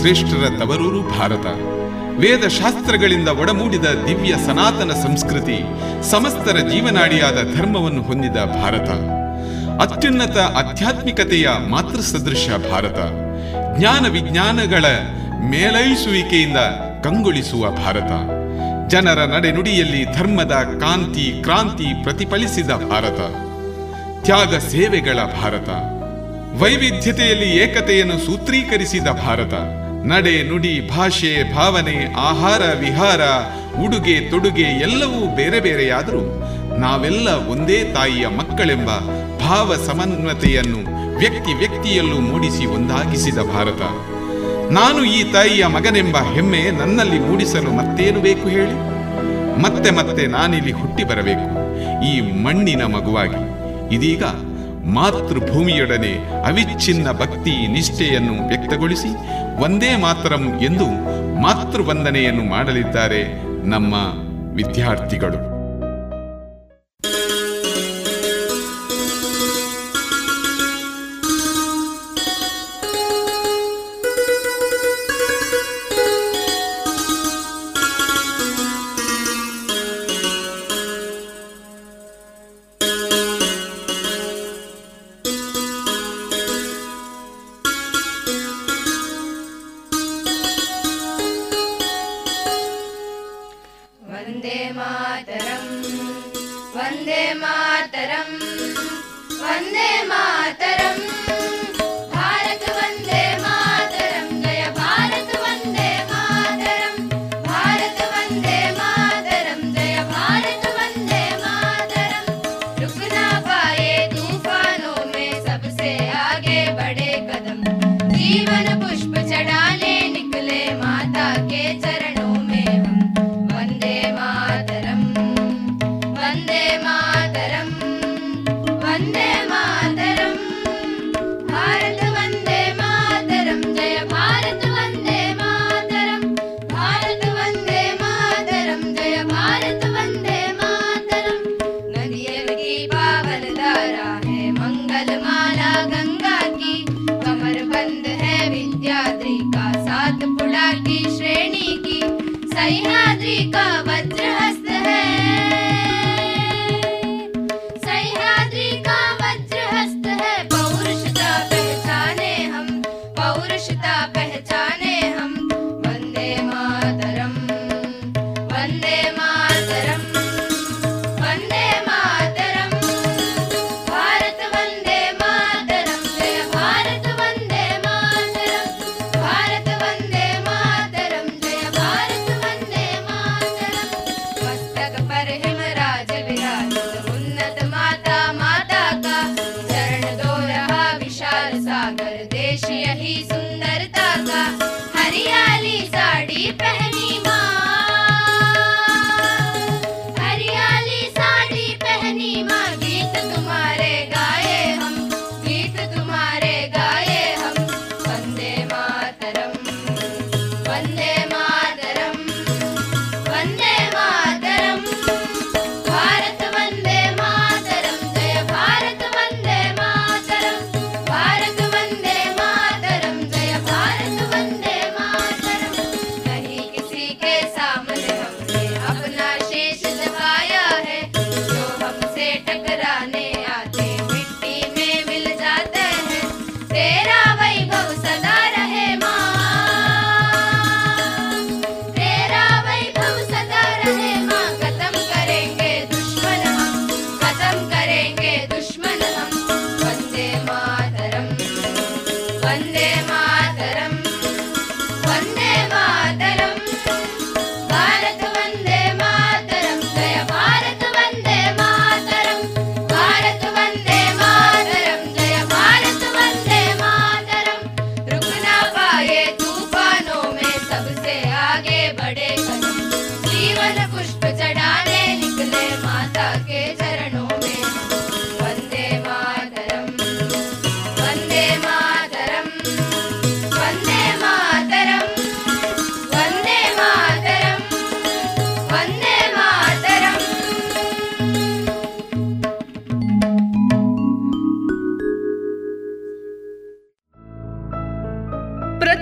ಶ್ರೇಷ್ಠರ ತವರೂರು ಭಾರತ. ವೇದ ಶಾಸ್ತ್ರಗಳಿಂದ ಒಡಮೂಡಿದ ದಿವ್ಯ ಸನಾತನ ಸಂಸ್ಕೃತಿ, ಸಮಸ್ತರ ಜೀವನಾಡಿಯಾದ ಧರ್ಮವನ್ನು ಹೊಂದಿದ ಭಾರತ. ಅತ್ಯುನ್ನತ ಆಧ್ಯಾತ್ಮಿಕತೆಯ ಮಾತೃ ಸದೃಶ ಭಾರತ. ಜ್ಞಾನ ವಿಜ್ಞಾನಗಳ ಮೇಲೈಸುವಿಕೆಯಿಂದ ಕಂಗೊಳಿಸುವ ಭಾರತ. ಜನರ ನಡೆನುಡಿಯಲ್ಲಿ ಧರ್ಮದ ಕಾಂತಿ, ಕ್ರಾಂತಿ ಪ್ರತಿಫಲಿಸಿದ ಭಾರತ. ತ್ಯಾಗ ಸೇವೆಗಳ ಭಾರತ. ವೈವಿಧ್ಯತೆಯಲ್ಲಿ ಏಕತೆಯನ್ನು ಸೂತ್ರೀಕರಿಸಿದ ಭಾರತ. ನಡೆ ನುಡಿ ಭಾಷೆ, ಭಾವನೆ, ಆಹಾರ, ವಿಹಾರ, ಉಡುಗೆ, ತೊಡುಗೆ ಎಲ್ಲವೂ ಬೇರೆ ಬೇರೆಯಾದರೂ ನಾವೆಲ್ಲ ಒಂದೇ ತಾಯಿಯ ಮಕ್ಕಳೆಂಬ ಭಾವ ಸಮನ್ವತೆಯನ್ನು ವ್ಯಕ್ತಿ ವ್ಯಕ್ತಿಯಲ್ಲೂ ಮೂಡಿಸಿ ಒಂದಾಗಿಸಿದ ಭಾರತ. ನಾನು ಈ ತಾಯಿಯ ಮಗನೆಂಬ ಹೆಮ್ಮೆ ನನ್ನಲ್ಲಿ ಮೂಡಿಸಲು ಮತ್ತೇನು ಬೇಕು ಹೇಳಿ? ಮತ್ತೆ ಮತ್ತೆ ನಾನಿಲ್ಲಿ ಹುಟ್ಟಿ ಬರಬೇಕು. ಈ ಮಣ್ಣಿನ ಮಗುವಾಗಿ. ಇದೀಗ ಮಾತೃಭೂಮಿಯೊಡನೆ ಅವಿಚ್ಛಿನ್ನ ಭಕ್ತಿ ನಿಷ್ಠೆಯನ್ನು ವ್ಯಕ್ತಗೊಳಿಸಿ ಒಂದೇ ಮಾತರಂ ಎಂದು ಮಾತೃವಂದನೆಯನ್ನು ಮಾಡಲಿದ್ದಾರೆ ನಮ್ಮ ವಿದ್ಯಾರ್ಥಿಗಳು.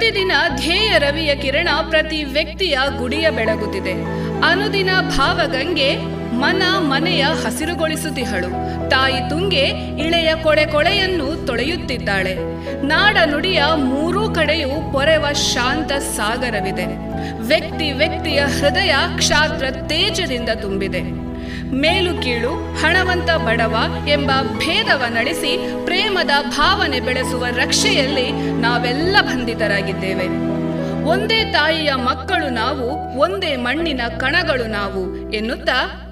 ಪ್ರತಿದಿನ ಧ್ಯೇಯ ರವಿಯ ಕಿರಣ ಪ್ರತಿ ವ್ಯಕ್ತಿಯ ಗುಡಿಯ ಬೆಳಗುತ್ತಿದೆ. ಅನುದಿನ ಭಾವಗಂಗೆ ಮನ ಮನೆಯ ಹಸಿರುಗೊಳಿಸುತ್ತಿಹಳು. ತಾಯಿ ತುಂಗೆ ಇಳೆಯ ಕೊಳೆ ಕೊಳೆಯನ್ನು ತೊಳೆಯುತ್ತಿದ್ದಾಳೆ. ನಾಡ ನುಡಿಯ ಮೂರೂ ಕಡೆಯೂ ಪೊರೆವ ಶಾಂತ ಸಾಗರವಿದೆ. ವ್ಯಕ್ತಿ ವ್ಯಕ್ತಿಯ ಹೃದಯ ಕ್ಷಾತ್ರ ತೇಜದಿಂದ ತುಂಬಿದೆ. ಮೇಲು ಕೀಳು, ಹಣವಂತ ಬಡವ ಎಂಬ ಭೇದವ ನಡೆಸಿ ಪ್ರೇಮದ ಭಾವನೆ ಬೆಳೆಸುವ ರಕ್ಷೆಯಲ್ಲಿ ನಾವೆಲ್ಲ ಬಂಧಿತರಾಗಿದ್ದೇವೆ. ಒಂದೇ ತಾಯಿಯ ಮಕ್ಕಳು ನಾವು, ಒಂದೇ ಮಣ್ಣಿನ ಕಣಗಳು ನಾವು ಎನ್ನುತ್ತಾ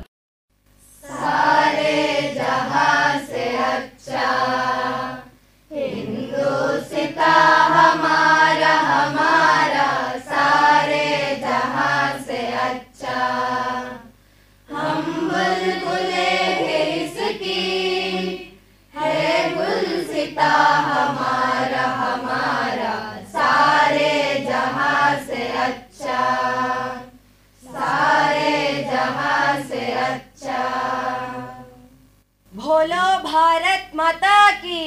भारत माता की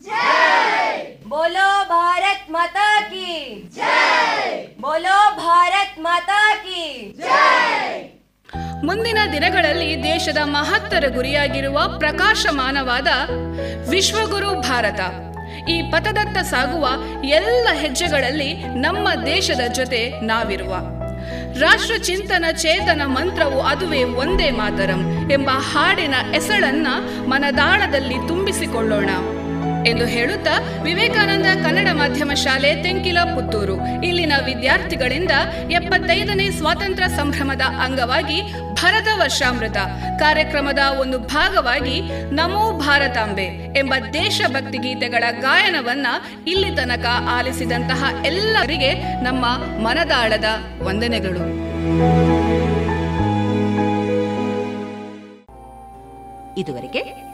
जय बोलो भारत माता की जय बोलो भारत माता की जय ಮುಂದಿನ ದಿನಗಳಲ್ಲಿ ದೇಶದ ಮಹತ್ತರ ಗುರಿಯಾಗಿರುವ ಪ್ರಕಾಶಮಾನವಾದ ವಿಶ್ವಗುರು ಭಾರತ ಈ ಪಥದತ್ತ ಸಾಗುವ ಎಲ್ಲ ಹೆಜ್ಜೆಗಳಲ್ಲಿ ನಮ್ಮ ದೇಶದ ಜೊತೆ ನಾವಿರುವ ರಾಷ್ಟ್ರ ಚಿಂತನ ಚೇತನ ಮಂತ್ರವು ಅದುವೇ ಒಂದೇ ಮಾತರಂ ಎಂಬ ಹಾಡಿನ ಎಸಳನ್ನ ಮನದಾಳದಲ್ಲಿ ತುಂಬಿಸಿಕೊಳ್ಳೋಣ. ಎಂದು ಹೇಳುತ್ತಾ ವಿವೇಕಾನಂದ ಕನ್ನಡ ಮಾಧ್ಯಮ ಶಾಲೆ ತೆಂಕಿಲ ಪುತ್ತೂರು. ಇಲ್ಲಿನ ವಿದ್ಯಾರ್ಥಿಗಳಿಂದ ಎಪ್ಪತ್ತೈದನೇ ಸ್ವಾತಂತ್ರ್ಯ ಸಂಭ್ರಮದ ಅಂಗವಾಗಿ ಭರತ ವರ್ಷಾಮೃತ. ಕಾರ್ಯಕ್ರಮದ ಒಂದು ಭಾಗವಾಗಿ ನಮೋ ಭಾರತಾಂಬೆ ಎಂಬ ದೇಶಭಕ್ತಿ ಗೀತೆಗಳ ಗಾಯನವನ್ನ ಇಲ್ಲಿ ತನಕ ಆಲಿಸಿದಂತಹ ಎಲ್ಲರಿಗೆ ನಮ್ಮ ಮನದಾಳದ ವಂದನೆಗಳು. ಇದುವರೆಗೆ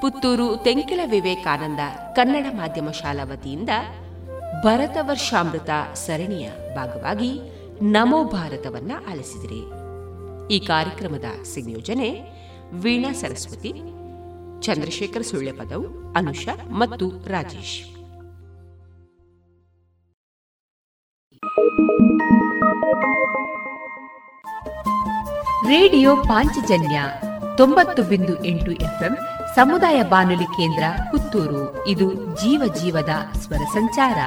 ಪುತ್ತೂರು ತೆಂಕಿಲ ವಿವೇಕಾನಂದ ಕನ್ನಡ ಮಾಧ್ಯಮ ಶಾಲಾ ವತಿಯಿಂದ ಭರತ ವರ್ಷಾಮೃತ ಸರಣಿಯ ಭಾಗವಾಗಿ ನಮೋ ಭಾರತವನ್ನ ಆಲಿಸಿದಿರಿ. ಈ ಕಾರ್ಯಕ್ರಮದ ಸಂಯೋಜನೆ ವೀಣಾ ಸರಸ್ವತಿ, ಚಂದ್ರಶೇಖರ್ ಸುಳ್ಳೆಪದವು ಅನುಷಾ ಮತ್ತು ರಾಜೇಶ್. ರೇಡಿಯೋ ಪಾಂಚಜನ್ಯ ತೊಂಬತ್ತು ಬಿಂದು ಎಂಟು ಎಫ್ಎಂ ಸಮುದಾಯ ಬಾನುಲಿ ಕೇಂದ್ರ ಪುತ್ತೂರು. ಇದು ಜೀವ ಜೀವದ ಸ್ವರ ಸಂಚಾರ.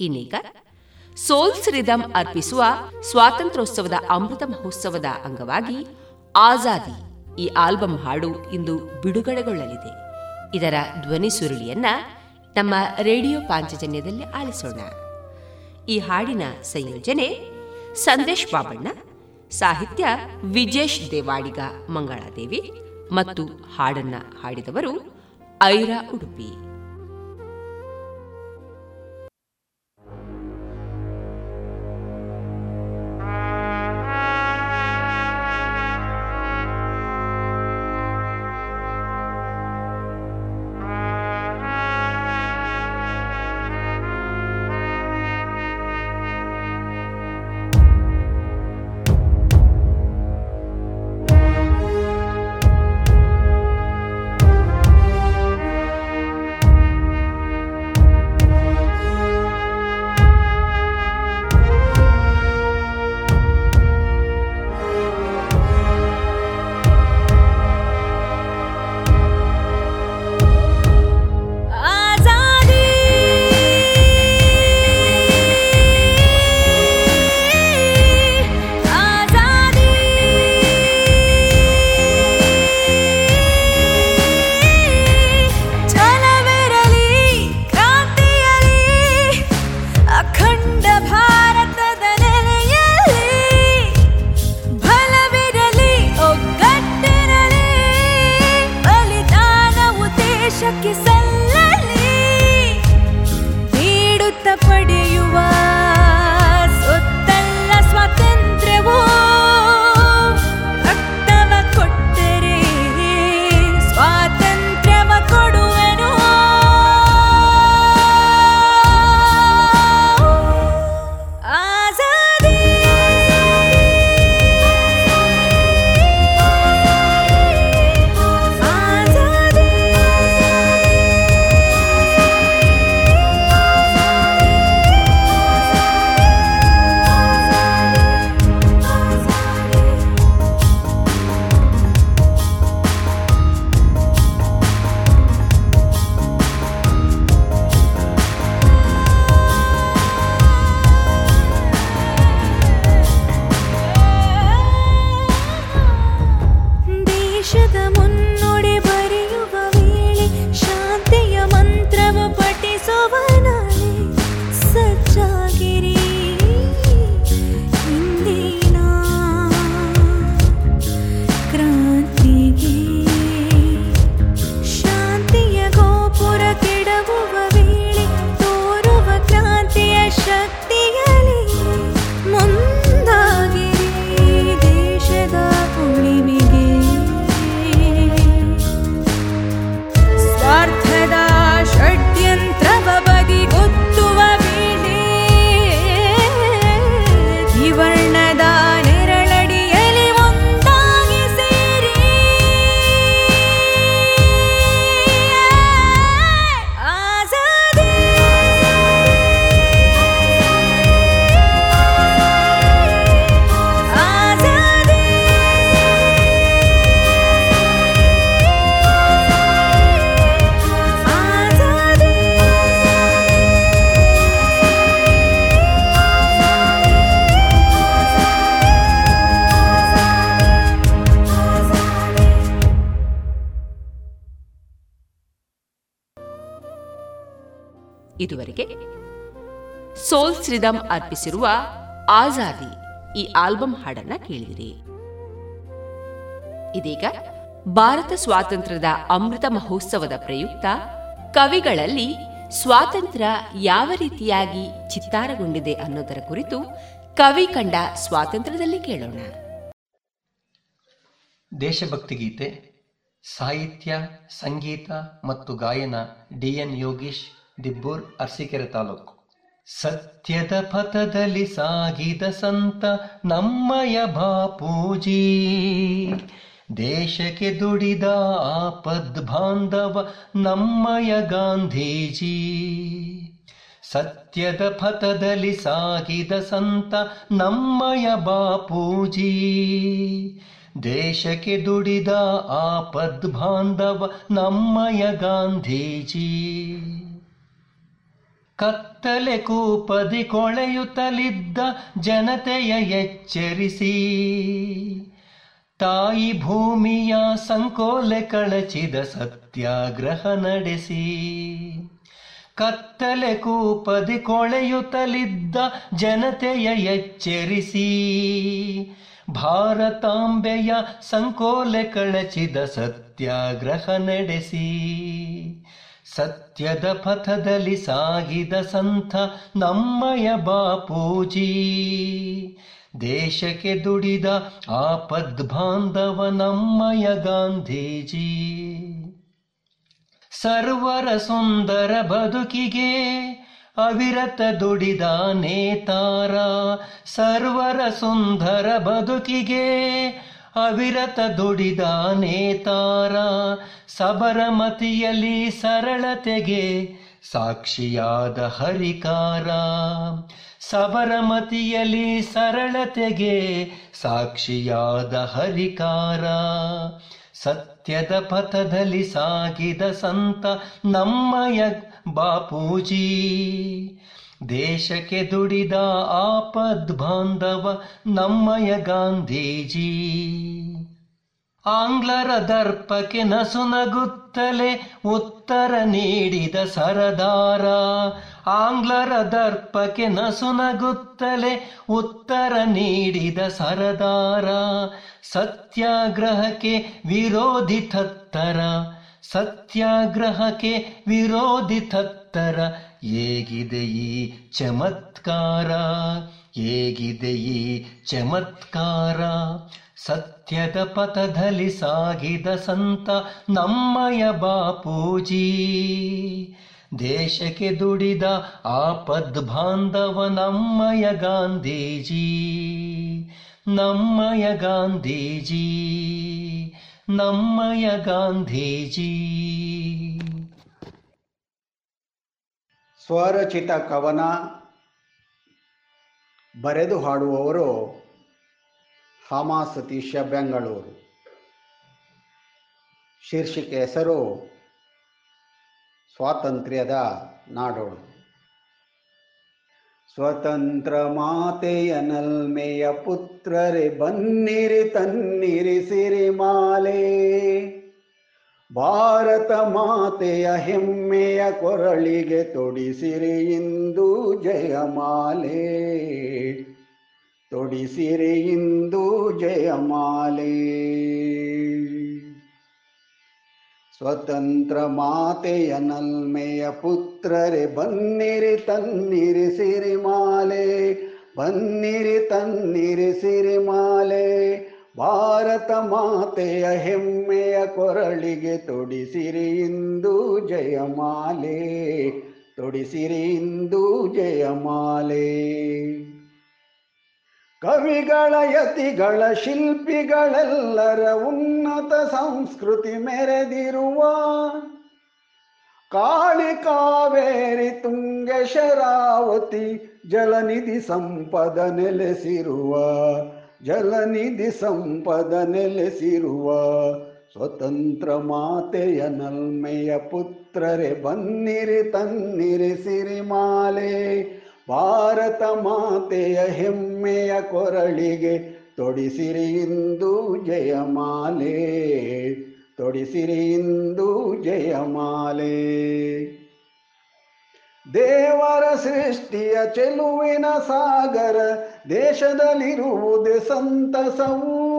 ಇನ್ನೀಗ ಸೋಲ್ಸ್ ರಿದಮ್ ಅರ್ಪಿಸುವ ಸ್ವಾತಂತ್ರ್ಯೋತ್ಸವದ ಅಮೃತ ಮಹೋತ್ಸವದ ಅಂಗವಾಗಿ ಆಜಾದಿ ಈ ಆಲ್ಬಂ ಹಾಡು ಇಂದು ಬಿಡುಗಡೆಗೊಳ್ಳಲಿದೆ. ಇದರ ಧ್ವನಿ ಸುರುಳಿಯನ್ನ ನಮ್ಮ ರೇಡಿಯೋ ಪಾಂಚಜನ್ಯದಲ್ಲಿ ಆಲಿಸೋಣ. ಈ ಹಾಡಿನ ಸಂಯೋಜನೆ ಸಂದೇಶ್ ಬಾಬಣ್ಣ ಸಾಹಿತ್ಯ ವಿಜೇಶ್ ದೇವಾಡಿಗ ಮಂಗಳಾದೇವಿ ಮತ್ತು ಹಾಡನ್ನ ಹಾಡಿದವರು ಐರಾ ಉಡುಪಿ. ಸೋಲ್ ಶ್ರೀದಮ್ ಅರ್ಪಿಸಿರುವ ಆಜಾದಿ ಈ ಆಲ್ಬಂ ಹಾಡನ್ನ ಕೇಳಿದಿರಿ. ಇದೀಗ ಭಾರತ ಸ್ವಾತಂತ್ರ್ಯದ ಅಮೃತ ಮಹೋತ್ಸವದ ಪ್ರಯುಕ್ತ ಕವಿಗಳಲ್ಲಿ ಸ್ವಾತಂತ್ರ್ಯ ಯಾವ ರೀತಿಯಾಗಿ ಚಿತ್ತಾರಗೊಂಡಿದೆ ಅನ್ನೋದರ ಕುರಿತು ಕವಿ ಕಂಡ ಸ್ವಾತಂತ್ರ್ಯದಲ್ಲಿ ಕೇಳೋಣ. ದೇಶಭಕ್ತಿ ಗೀತೆ ಸಾಹಿತ್ಯ, ಸಂಗೀತ ಮತ್ತು ಗಾಯನ ಡಿಎನ್ ಯೋಗೀಶ್ ದಿಬ್ಬೂರ್ ಅರಸೀಕೆರೆ ತಾಲೂಕು. ಸತ್ಯದ ಪಥದಲ್ಲಿ ಸಾಗಿದ ಸಂತ ನಮ್ಮಯ ಬಾಪೂಜಿ. ದೇಶಕ್ಕೆ ದುಡಿದ ಆಪದ್ ಬಾಂಧವ ನಮ್ಮಯ ಗಾಂಧೀಜಿ. ಸತ್ಯದ ಪಥದಲ್ಲಿ ಸಾಗಿದ ಸಂತ ನಮ್ಮಯ ಬಾಪೂಜಿ. ದೇಶಕ್ಕೆ ದುಡಿದ ಆಪದ್ ಬಾಂಧವ ನಮ್ಮಯ ಗಾಂಧೀಜಿ. ಕತ್ತಲೆ ಕೂಪದಿ ಕೊಳೆಯುತ್ತಲಿದ್ದ ಜನತೆಯ ಎಚ್ಚರಿಸಿ. ತಾಯಿ ಭೂಮಿಯ ಸಂಕೋಲೆ ಕಳಚಿದ ಸತ್ಯಾಗ್ರಹ ನಡೆಸಿ. ಕತ್ತಲೆ ಕೂಪದಿ ಕೊಳೆಯುತ್ತಲಿದ್ದ ಜನತೆಯ ಎಚ್ಚರಿಸಿ. ಭಾರತಾಂಬೆಯ ಸಂಕೋಲೆ ಕಳಚಿದ ಸತ್ಯಾಗ್ರಹ ನಡೆಸಿ. ಸತ್ಯದ ಪಥದಲ್ಲಿ ಸಾಗಿದ ಸಂತ ನಮ್ಮಯ ಬಾಪೂಜಿ. ದೇಶಕ್ಕೆ ದುಡಿದ ಆಪದ್ ಬಾಂಧವ ನಮ್ಮಯ ಗಾಂಧೀಜಿ. ಸರ್ವರ ಸುಂದರ ಬದುಕಿಗೆ ಅವಿರತ ದುಡಿದ ನೇತಾರ. ಸರ್ವರ ಸುಂದರ ಬದುಕಿಗೆ ಅವಿರತ ದುಡಿದ ನೇತಾರ, ಸಬರಮತಿಯಲ್ಲಿ ಸರಳತೆಗೆ ಸಾಕ್ಷಿಯಾದ ಹರಿಕಾರ. ಸಬರಮತಿಯಲ್ಲಿ ಸರಳತೆಗೆ ಸಾಕ್ಷಿಯಾದ ಹರಿಕಾರ. ಸತ್ಯದ ಪಥದಲ್ಲಿ ಸಾಗಿದ ಸಂತ ನಮ್ಮಯ ಬಾಪೂಜಿ. ದೇಶಕ್ಕೆ ದುಡಿದ ಆಪದ್ ಬಾಂಧವ ನಮ್ಮಯ ಗಾಂಧೀಜಿ. ಆಂಗ್ಲರ ದರ್ಪಕ್ಕೆ ನಸುನಗುತ್ತಲೇ ಉತ್ತರ ನೀಡಿದ ಸರದಾರ. ಆಂಗ್ಲರ ದರ್ಪಕ್ಕೆ ನಸುನಗುತ್ತಲೇ ಉತ್ತರ ನೀಡಿದ ಸರದಾರ. ಸತ್ಯಾಗ್ರಹಕ್ಕೆ ವಿರೋಧಿ ತತ್ತರ ಸತ್ಯಾಗ್ರಹಕ್ಕೆ ವಿರೋಧಿ ತತ್ತರ ಹೇಗಿದೆ ಈ ಚಮತ್ಕಾರ? ಹೇಗಿದೆ ಈ ಚಮತ್ಕಾರ? ಸತ್ಯದ ಪಥದಲ್ಲಿ ಸಾಗಿದ ಸಂತ ನಮ್ಮಯ ಬಾಪೂಜಿ. ದೇಶಕ್ಕೆ ದುಡಿದ ಆಪದ್ ಬಾಂಧವ ನಮ್ಮಯ ಗಾಂಧೀಜಿ. ನಮ್ಮಯ ಗಾಂಧೀಜಿ. ನಮ್ಮಯ ಗಾಂಧೀಜಿ. ಸ್ವರಚಿತ ಕವನ ಬರೆದು ಹಾಡುವವರು ಹಾಮ ಸತೀಶ ಬೆಂಗಳೂರು. ಶೀರ್ಷಿಕೆ ಹೆಸರು ಸ್ವಾತಂತ್ರ್ಯದ ನಾಡೋಳು. ಸ್ವತಂತ್ರ ಮಾತೆಯ ನಲ್ಮೆಯ ಪುತ್ರರೆ, ಬನ್ನಿರಿ ತನ್ನಿರಿ ಸಿರಿಮಾಲೆ. ಭಾರತ ಮಾತೆಯ ಹೆಮ್ಮೆಯ ಕೊರಳಿಗೆ ತೊಡಿಸಿರಿ ಇಂದು ಜಯಮಾಲೆ ತೊಡಿಸಿರಿ ಇಂದು ಜಯಮಾಲೆ ಸ್ವತಂತ್ರ ಮಾತೆಯ ನಲ್ಮೆಯ ಪುತ್ರರೆ, ಬನ್ನಿರಿ ತನ್ನಿರಿ ಸಿರಿಮಾಲೆ ಬನ್ನಿರಿ ತನ್ನಿರಿ ಸಿರಿಮಾಲೆ ಭಾರತ ಮಾತೆಯ ಹೆಮ್ಮೆಯ ಕೊರಳಿಗೆ ತೊಡಿಸಿರಿ ಇಂದು ಜಯಮಾಲೆ. ತೊಡಿಸಿರಿ ಇಂದು ಜಯಮಾಲೆ. ಕವಿಗಳ ಯತಿಗಳ ಶಿಲ್ಪಿಗಳೆಲ್ಲರ ಉನ್ನತ ಸಂಸ್ಕೃತಿ ಮೆರೆದಿರುವ ಕಾಳಿ ಕಾವೇರಿ ತುಂಗೆ ಶರಾವತಿ ಜಲನಿಧಿ ಸಂಪದ ನೆಲೆಸಿರುವ ಜಲನಿಧಿ ಸಂಪದ ನೆಲೆಸಿರುವ ಸ್ವತಂತ್ರ ಮಾತೆಯ ನಲ್ಮೆಯ ಪುತ್ರರೆ, ಬನ್ನಿರಿ ತನ್ನಿರಿ ಸಿರಿಮಾಲೆ. ಭಾರತ ಮಾತೆಯ ಹೆಮ್ಮೆಯ ಕೊರಳಿಗೆ ತೊಡಿಸಿರಿ ಇಂದು ಜಯಮಾಲೆ. ತೊಡಿಸಿರಿ ಇಂದು ಜಯಮಾಲೆ. ದೇವರ ಸೃಷ್ಟಿಯ ಚೆಲುವಿನ ಸಾಗರ, ದೇಶದಲ್ಲಿರುವುದೇ ಸಂತಸವು.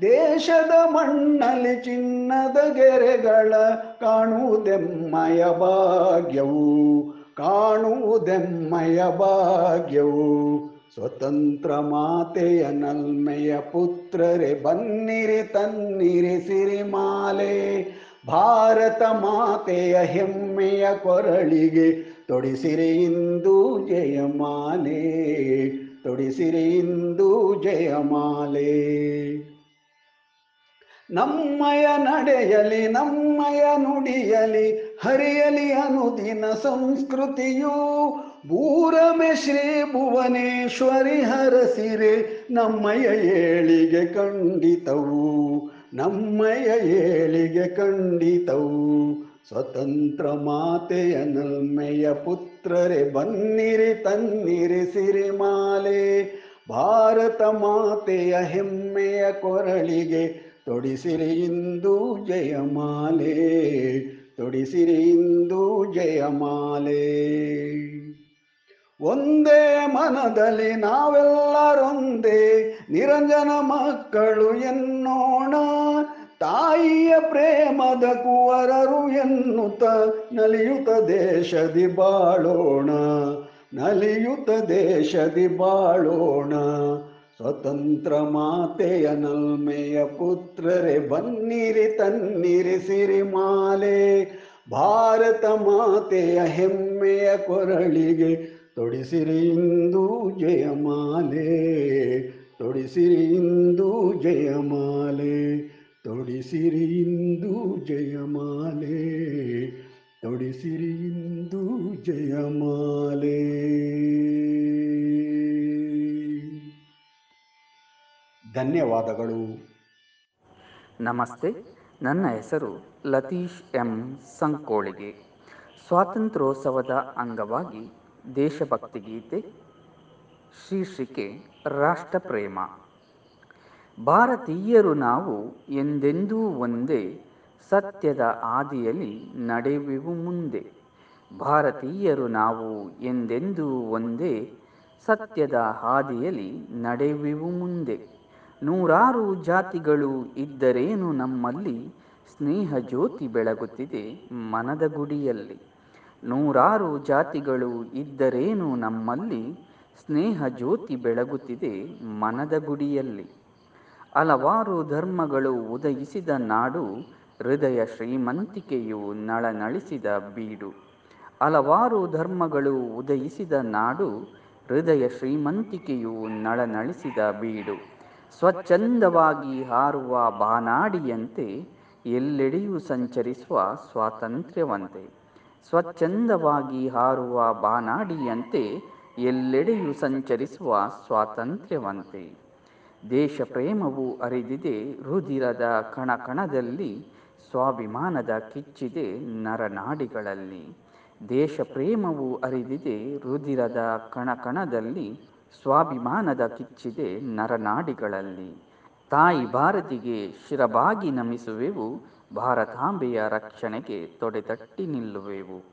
ದೇಶದ ಮಣ್ಣಲ್ಲಿ ಚಿನ್ನದ ಗೆರೆಗಳ ಕಾಣುವುದೆಮ್ಮಯ ಭಾಗ್ಯವು. ಕಾಣುವುದೆಮ್ಮಯ ಭಾಗ್ಯವು. ಸ್ವತಂತ್ರ ಮಾತೆಯ ನಲ್ಮೆಯ ಪುತ್ರರೆ, ಬನ್ನಿರಿ ತನ್ನಿರಿ ಸಿರಿಮಾಲೆ. ಭಾರತ ಮಾತೆಯ ಹೆಮ್ಮೆಯ ಕೊರಳಿಗೆ ತೊಡಿಸಿರಿ ಇಂದು ಜಯಮಾಲೆ ತೊಡಿಸಿರಿ ಇಂದು ಜಯಮಾಲೆ. ನಮ್ಮಯ ನಡೆಯಲಿ, ನಮ್ಮಯ ನುಡಿಯಲಿ, ಹರಿಯಲಿ ಅನುದಿನ ಸಂಸ್ಕೃತಿಯು. ಭೂರಮೆ ಶ್ರೀ ಭುವನೇಶ್ವರಿ ಹರಸಿರೆ, ನಮ್ಮಯ ಏಳಿಗೆ ಖಂಡಿತವು. ನಮ್ಮಯ ಏಳಿಗೆ ಖಂಡಿತವು. ಸ್ವತಂತ್ರ ಮಾತೆಯ ನಲ್ಮೆಯ ಪುತ್ರರೆ, ಬನ್ನಿರಿ ತನ್ನಿರಿ ಸಿರಿಮಾಲೆ. ಭಾರತ ಮಾತೆಯ ಹೆಮ್ಮೆಯ ಕೊರಳಿಗೆ ತೊಡಿಸಿರಿ ಇಂದು ಜಯಮಾಲೆ. ತೊಡಿಸಿರಿ ಇಂದು ಜಯಮಾಲೆ. ಒಂದೇ ಮನದಲ್ಲಿ ನಾವೆಲ್ಲರೊಂದೇ, ನಿರಂಜನ ಮಕ್ಕಳು ಎನ್ನೋಣ. ತಾಯಿಯ ಪ್ರೇಮದ ಕುವರರು ಎನ್ನುತ್ತ ನಲಿಯುತ ದೇಶದಿ ಬಾಳೋಣ, ನಲಿಯುತ ದೇಶದಿ ಬಾಳೋಣ. ಸ್ವತಂತ್ರ ಮಾತೆಯ ನಲ್ಮೆಯ ಪುತ್ರರೆ, ಬನ್ನಿರಿ ತನ್ನಿರಿ ಸಿರಿಮಾಲೆ. ಭಾರತ ಮಾತೆಯ ಹೆಮ್ಮೆಯ ಕೊರಳಿಗೆ ತೊಡಿಸಿರಿ ಇಂದು ಜಯಮಾಲೆ, ತೊಡಿಸಿರಿ ಇಂದು ಜಯಮಾಲೆ. ತೊಡಿಸಿರಿ ಇಂದು ಜಯಮಾಲೆ, ತೊಡಿಸಿರಿ ಇಂದು ಜಯಮಾಲೆ. ಧನ್ಯವಾದಗಳು. ನಮಸ್ತೆ, ನನ್ನ ಹೆಸರು ಲತೀಶ್ ಎಂ. ಸಂಕೋಳಿಗೆ. ಸ್ವಾತಂತ್ರ್ಯೋತ್ಸವದ ಅಂಗವಾಗಿ ದೇಶಭಕ್ತಿ ಗೀತೆ ಶೀರ್ಷಿಕೆ ರಾಷ್ಟ್ರಪ್ರೇಮ. ಭಾರತೀಯರು ನಾವು ಎಂದೆಂದೂ ಒಂದೇ ಸತ್ಯದ ಆದಿಯಲ್ಲಿ ನಡೆಯುವೆವು ಮುಂದೆ. ಭಾರತೀಯರು ನಾವು ಎಂದೆಂದೂ ಒಂದೇ ಸತ್ಯದ ಹಾದಿಯಲ್ಲಿ ನಡೆಯುವೆವು ಮುಂದೆ. ನೂರಾರು ಜಾತಿಗಳು ಇದ್ದರೇನು ನಮ್ಮಲ್ಲಿ ಸ್ನೇಹ ಜ್ಯೋತಿ ಬೆಳಗುತ್ತಿದೆ ಮನದ ಗುಡಿಯಲ್ಲಿ. ನೂರಾರು ಜಾತಿಗಳು ಇದ್ದರೇನು ನಮ್ಮಲ್ಲಿ ಸ್ನೇಹ ಜ್ಯೋತಿ ಬೆಳಗುತ್ತಿದೆ ಮನದ ಗುಡಿಯಲ್ಲಿ. ಹಲವಾರು ಧರ್ಮಗಳು ಉದಯಿಸಿದ ನಾಡು ಹೃದಯ ಶ್ರೀಮಂತಿಕೆಯು ನಳನಳಿಸಿದ ಬೀಡು. ಹಲವಾರು ಧರ್ಮಗಳು ಉದಯಿಸಿದ ನಾಡು ಹೃದಯ ಶ್ರೀಮಂತಿಕೆಯು ನಳನಳಿಸಿದ ಬೀಡು. ಸ್ವಚ್ಛಂದವಾಗಿ ಹಾರುವ ಬಾನಾಡಿಯಂತೆ ಎಲ್ಲೆಡೆಯೂ ಸಂಚರಿಸುವ ಸ್ವಾತಂತ್ರ್ಯವಂತೆ. ಸ್ವಚ್ಛಂದವಾಗಿ ಹಾರುವ ಬಾನಾಡಿಯಂತೆ ಎಲ್ಲೆಡೆಯೂ ಸಂಚರಿಸುವ ಸ್ವಾತಂತ್ರ್ಯವಂತೆ. ದೇಶ ಪ್ರೇಮವು ಅರಿದಿದೆ ರುದಿರದ ಕಣ ಕಣದಲ್ಲಿ ಸ್ವಾಭಿಮಾನದ ಕಿಚ್ಚಿದೆ ನರನಾಡಿಗಳಲ್ಲಿ. ದೇಶ ಪ್ರೇಮವು ಅರಿದಿದೆ ರುದಿರದ ಕಣ ಕಣದಲ್ಲಿ ಸ್ವಾಭಿಮಾನದ ಕಿಚ್ಚಿದೆ ನರನಾಡಿಗಳಲ್ಲಿ. ತಾಯಿ ಭಾರತಿಗೆ ಶಿರಬಾಗಿ ನಮಿಸುವೆವು, ಭಾರತಾಂಬೆಯ ರಕ್ಷಣೆಗೆ ತೊಡೆತಟ್ಟಿ ನಿಲ್ಲುವೆವು.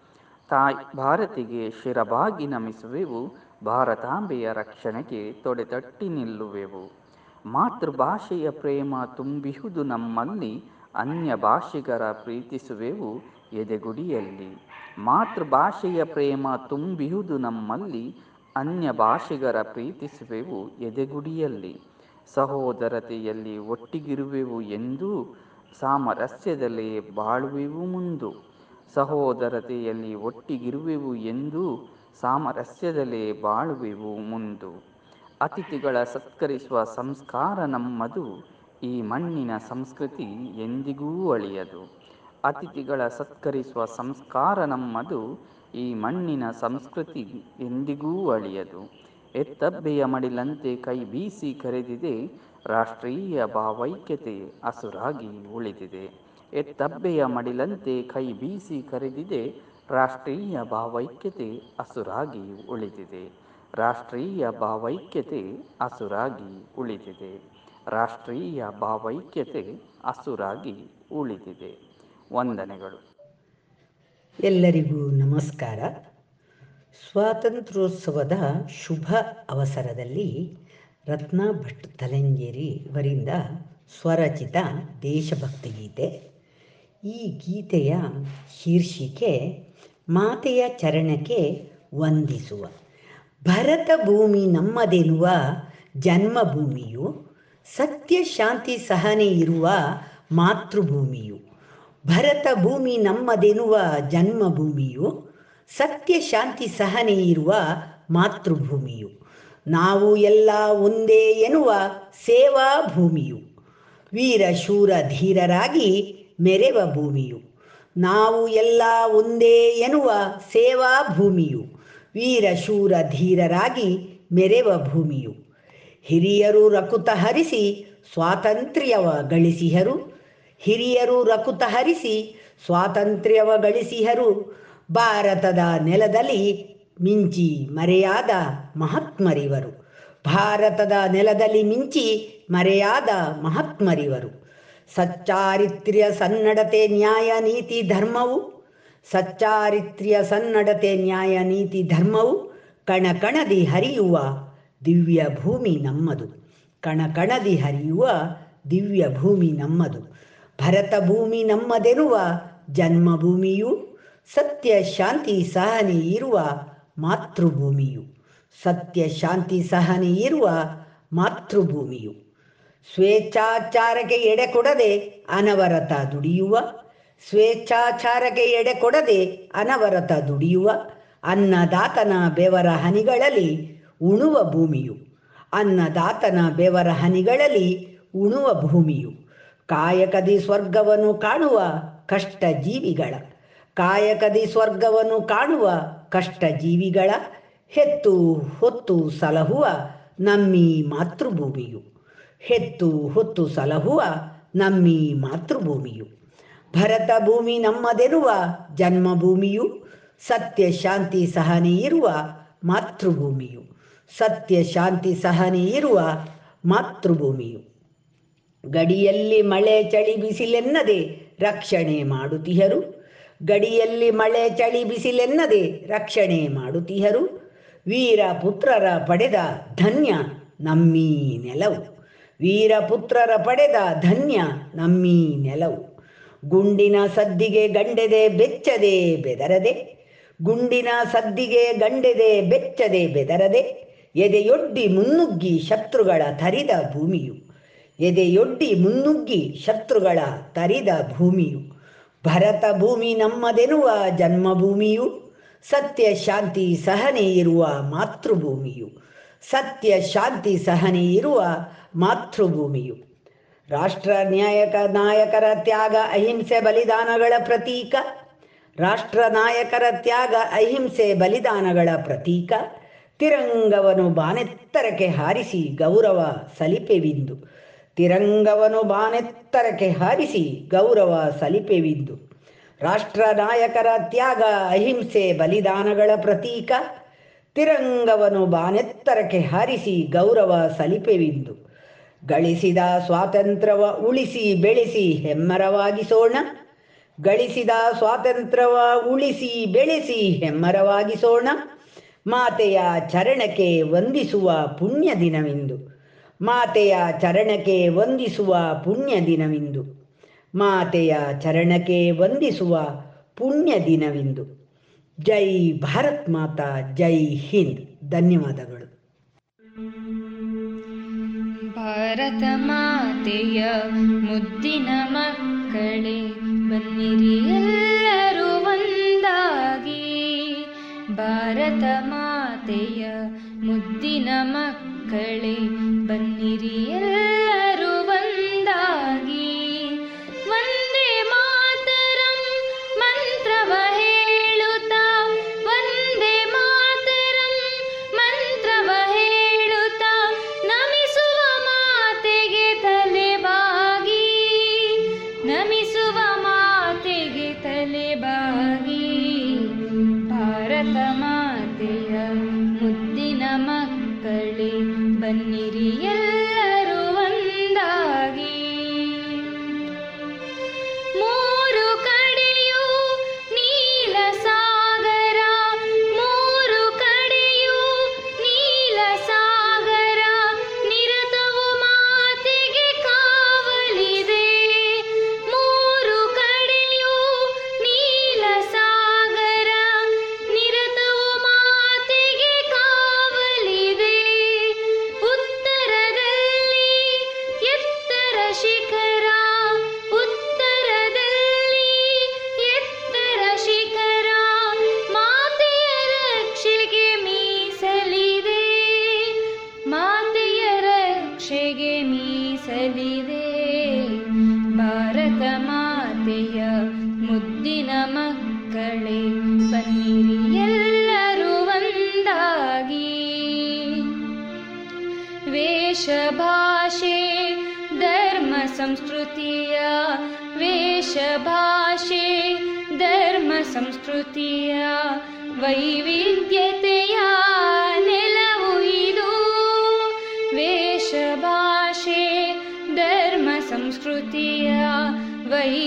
ತಾಯಿ ಭಾರತಿಗೆ ಶಿರಬಾಗಿ ನಮಿಸುವೆವು, ಭಾರತಾಂಬೆಯ ರಕ್ಷಣೆಗೆ ತೊಡೆತಟ್ಟಿ ನಿಲ್ಲುವೆವು. ಮಾತೃಭಾಷೆಯ ಪ್ರೇಮ ತುಂಬಿಹುದು ನಮ್ಮಲ್ಲಿ ಅನ್ಯ ಭಾಷಿಗರ ಪ್ರೀತಿಸುವೆವು ಎದೆಗುಡಿಯಲ್ಲಿ. ಮಾತೃಭಾಷೆಯ ಪ್ರೇಮ ತುಂಬಿಹುದು ನಮ್ಮಲ್ಲಿ ಅನ್ಯ ಭಾಷಿಗರ ಪ್ರೀತಿಸುವೆವು ಎದೆಗುಡಿಯಲ್ಲಿ. ಸಹೋದರತೆಯಲ್ಲಿ ಒಟ್ಟಿಗಿರುವೆವು ಎಂದು, ಸಾಮರಸ್ಯದಲ್ಲಿ ಬಾಳುವೆವು ಮುಂದು. ಸಹೋದರತೆಯಲ್ಲಿ ಒಟ್ಟಿಗಿರುವೆವು ಎಂದು, ಸಾಮರಸ್ಯದಲ್ಲಿ ಬಾಳುವೆವು ಮುಂದು. ಅತಿಥಿಗಳ ಸತ್ಕರಿಸುವ ಸಂಸ್ಕಾರ ನಮ್ಮದು. ಈ ಮಣ್ಣಿನ ಸಂಸ್ಕೃತಿ ಎಂದಿಗೂ ಅಳಿಯದು. ಅತಿಥಿಗಳ ಸತ್ಕರಿಸುವ ಸಂಸ್ಕಾರ ನಮ್ಮದು. ಈ ಮಣ್ಣಿನ ಸಂಸ್ಕೃತಿ ಎಂದಿಗೂ ಅಳಿಯದು. ಎತ್ತಬ್ಬೆಯ ಮಡಿಲಂತೆ ಕೈ ಬೀಸಿ ಕರೆದಿದೆ. ರಾಷ್ಟ್ರೀಯ ಭಾವೈಕ್ಯತೆ ಹಸುರಾಗಿ ಉಳಿದಿದೆ. ಎತ್ತಬ್ಬೆಯ ಮಡಿಲಂತೆ ಕೈ ಬೀಸಿ ಕರೆದಿದೆ. ರಾಷ್ಟ್ರೀಯ ಭಾವೈಕ್ಯತೆ ಹಸುರಾಗಿ ಉಳಿದಿದೆ. ರಾಷ್ಟ್ರೀಯ ಭಾವೈಕ್ಯತೆ ಹಸುರಾಗಿ ಉಳಿದಿದೆ. ರಾಷ್ಟ್ರೀಯ ಭಾವೈಕ್ಯತೆ ಹಸುರಾಗಿ ಉಳಿದಿದೆ. ವಂದನೆಗಳು. ಎಲ್ಲರಿಗೂ ನಮಸ್ಕಾರ. ಸ್ವಾತಂತ್ರ್ಯೋತ್ಸವದ ಶುಭ ಅವಸರದಲ್ಲಿ ರತ್ನ ಭಟ್ ತಲೆಂಗೇರಿ ಇವರಿಂದ ಸ್ವರಚಿತ ದೇಶಭಕ್ತಿ ಗೀತೆ. ಈ ಗೀತೆಯ ಶೀರ್ಷಿಕೆ ಮಾತೆಯ ಚರಣಕ್ಕೆ ವಂದಿಸುವ. ಭರತ ಭೂಮಿ ನಮ್ಮದೆನ್ನುವ ಜನ್ಮಭೂಮಿಯು, ಸತ್ಯ ಶಾಂತಿ ಸಹನೆ ಇರುವ ಮಾತೃಭೂಮಿಯು. ಭರತ ಭೂಮಿ ನಮ್ಮದೆನ್ನುವ ಜನ್ಮಭೂಮಿಯು, ಸತ್ಯ ಶಾಂತಿ ಸಹನೆ ಇರುವ ಮಾತೃಭೂಮಿಯು. ನಾವು ಎಲ್ಲ ಒಂದೇ ಎನ್ನುವ ಸೇವಾ ಭೂಮಿಯು ವೀರ, ಶೂರ, ಧೀರರಾಗಿ ಮೆರೆವ ಭೂಮಿಯು. ನಾವು ಎಲ್ಲ ಒಂದೇ ಎನ್ನುವ ಸೇವಾ ಭೂಮಿಯು ವೀರ ಶೂರ ಧೀರರಾಗಿ ಮೆರೆವ ಭೂಮಿಯು. ಹಿರಿಯರು ರಕುತ ಹರಿಸಿ ಸ್ವಾತಂತ್ರ್ಯವ ಗಳಿಸಿಹರು. ಹಿರಿಯರು ರಕುತ ಹರಿಸಿ ಸ್ವಾತಂತ್ರ್ಯವ ಗಳಿಸಿಹರು. ಭಾರತದ ನೆಲದಲ್ಲಿ ಮಿಂಚಿ ಮರೆಯಾದ ಮಹಾತ್ಮರಿವರು. ಭಾರತದ ನೆಲದಲ್ಲಿ ಮಿಂಚಿ ಮರೆಯಾದ ಮಹಾತ್ಮರಿವರು. ಸಚ್ಚಾರಿತ್ರ್ಯ ಸನ್ನಡತೆ ನ್ಯಾಯ ನೀತಿ ಧರ್ಮವು ಸಚ್ಚಾರಿತ್ರ್ಯ ಸನ್ನಡತೆ ನ್ಯಾಯ ನೀತಿ ಧರ್ಮವು ಕಣ ಕಣದಿ ಹರಿಯುವ ದಿವ್ಯ ಭೂಮಿ ನಮ್ಮದು. ಕಣ ಕಣದಿ ಹರಿಯುವ ದಿವ್ಯ ಭೂಮಿ ನಮ್ಮದು. ಭರತ ಭೂಮಿ ನಮ್ಮದೆನ್ನುವ ಜನ್ಮಭೂಮಿಯು, ಸತ್ಯ ಶಾಂತಿ ಸಹನೆ ಇರುವ ಮಾತೃಭೂಮಿಯು, ಸತ್ಯ ಶಾಂತಿ ಸಹನೆ ಇರುವ ಮಾತೃಭೂಮಿಯು. ಸ್ವೇಚ್ಛಾಚಾರಕ್ಕೆ ಎಡೆ ಕೊಡದೆ ಅನವರತ ದುಡಿಯುವ ಸ್ವೇಚ್ಛಾಚಾರಕ್ಕೆ ಎಡೆ ಕೊಡದೆ ಅನವರತ ದುಡಿಯುವ, ಅನ್ನದಾತನ ಬೆವರ ಹನಿಗಳಲ್ಲಿ ಉಣುವ ಭೂಮಿಯು, ಅನ್ನದಾತನ ಬೆವರ ಹನಿಗಳಲ್ಲಿ ಉಣುವ ಭೂಮಿಯು. ಕಾಯಕದಿ ಸ್ವರ್ಗವನ್ನು ಕಾಣುವ ಕಷ್ಟ ಜೀವಿಗಳ ಕಾಯಕದಿ ಸ್ವರ್ಗವನ್ನು ಕಾಣುವ ಕಷ್ಟ ಜೀವಿಗಳ ಹೆತ್ತು ಹೊತ್ತು ಸಲಹುವ ನಮ್ಮಿ ಮಾತೃಭೂಮಿಯು, ಹೆತ್ತು ಹೊತ್ತು ಸಲಹುವ ನಮ್ಮಿ ಮಾತೃಭೂಮಿಯು. ಭರತ ಭೂಮಿ ನಮ್ಮದೆರುವ, ಜನ್ಮಭೂಮಿಯು ಸತ್ಯ ಶಾಂತಿ ಸಹನೆ ಇರುವ ಮಾತೃಭೂಮಿಯು. ಸತ್ಯ ಶಾಂತಿ ಸಹನೆ ಇರುವ ಮಾತೃಭೂಮಿಯು. ಗಡಿಯಲ್ಲಿ ಮಳೆ ಚಳಿ ಬಿಸಿಲೆನ್ನದೆ ರಕ್ಷಣೆ ಮಾಡುತ್ತಿಹರು ಗಡಿಯಲ್ಲಿ ಮಳೆ ಚಳಿ ಬಿಸಿಲೆನ್ನದೆ ರಕ್ಷಣೆ ಮಾಡುತ್ತಿಹರು ವೀರ ಪುತ್ರರ ಪಡೆದ ಧನ್ಯ ನಮ್ಮೀ ನೆಲವು. ವೀರ ಪುತ್ರರ ಪಡೆದ ಧನ್ಯ ನಮ್ಮೀ ನೆಲವು. ಗುಂಡಿನ ಸದ್ದಿಗೆ ಗಂಡೆದೆ ಬೆಚ್ಚದೆ ಬೆದರದೆ. ಗುಂಡಿನ ಸದ್ದಿಗೆ ಗಂಡೆದೆ ಬೆಚ್ಚದೆ ಬೆದರದೆ. ಎದೆಯೊಡ್ಡಿ ಮುನ್ನುಗ್ಗಿ ಶತ್ರುಗಳ ತರಿದ ಭೂಮಿಯು. ಎದೆಯೊಡ್ಡಿ ಮುನ್ನುಗ್ಗಿ ಶತ್ರುಗಳ ತರಿದ ಭೂಮಿಯು. ಭರತ ಭೂಮಿ ನಮ್ಮದೆನ್ನುವ ಜನ್ಮಭೂಮಿಯು. ಸತ್ಯ ಶಾಂತಿ ಸಹನೆ ಇರುವ ಮಾತೃಭೂಮಿಯು. ಸತ್ಯ ಶಾಂತಿ ಸಹನೆ ಇರುವ ಮಾತೃಭೂಮಿಯು. ರಾಷ್ಟ್ರ ನ್ಯಾಯಕ ನಾಯಕರ ತ್ಯಾಗ, ಅಹಿಂಸೆ, ಬಲಿದಾನಗಳ ಪ್ರತೀಕ. ರಾಷ್ಟ್ರ ನಾಯಕರ ತ್ಯಾಗ, ಅಹಿಂಸೆ, ಬಲಿದಾನಗಳ ಪ್ರತೀಕ. ತಿರಂಗವನು ಬಾನೆತ್ತರಕ್ಕೆ ಹಾರಿಸಿ ಗೌರವ ಸಲಿಪೆವಿಂದು. ತಿರಂಗವನು ಬಾನೆತ್ತರಕ್ಕೆ ಹಾರಿಸಿ ಗೌರವ ಸಲಿಪೆವಿಂದು. ರಾಷ್ಟ್ರ ನಾಯಕರ ತ್ಯಾಗ, ಅಹಿಂಸೆ, ಬಲಿದಾನಗಳ ಪ್ರತೀಕ. ತಿರಂಗವನು ಬಾನೆತ್ತರಕ್ಕೆ ಹಾರಿಸಿ ಗೌರವ ಸಲಿಪೆವಿಂದು. ಗಳಿಸಿದ ಸ್ವಾತಂತ್ರ್ಯವ ಉಳಿಸಿ ಬೆಳೆಸಿ ಹೆಮ್ಮರವಾಗಿಸೋಣ ಗಳಿಸಿದ ಸ್ವಾತಂತ್ರ್ಯವ ಉಳಿಸಿ ಬೆಳೆಸಿ ಹೆಮ್ಮರವಾಗಿಸೋಣ ಮಾತೆಯ ಚರಣಕ್ಕೆ ವಂದಿಸುವ ಪುಣ್ಯ ದಿನವಿಂದು. ಮಾತೆಯ ಚರಣಕ್ಕೆ ವಂದಿಸುವ ಪುಣ್ಯ ದಿನವಿಂದು. ಮಾತೆಯ ಚರಣಕ್ಕೆ ವಂದಿಸುವ ಪುಣ್ಯ ದಿನವಿಂದು. ಜೈ ಭಾರತ್ ಮಾತಾ, ಜೈ ಹಿಂದ್. ಧನ್ಯವಾದಗಳು. ಭಾರತ ಮಾತೆಯ ಮುದ್ದಿನ ಮಕ್ಕಳೇ ಬನ್ನಿರಿ ಎಲ್ಲರೂ ಒಂದಾಗಿ ಭಾರತ ಮಾತೆಯ ಮುದ್ದಿನ ಮಕ್ಕಳೇ ಬನ್ನಿರಿ ಎಲ್ಲರೂ ಪ್ರೀತಿಯ ಮುದ್ದಿನ ಮಕ್ಕಳೇ ಬನ್ನಿರಿ ಎಲ್ಲರೂ ಒಂದಾಗಿ. ವೇಷಭಾಷೆ ಧರ್ಮ ಸಂಸ್ಕೃತಿಯ ವೇಷಭಾಷೆ धर्म ಸಂಸ್ಕೃತಿಯ वैविध्यतया வழி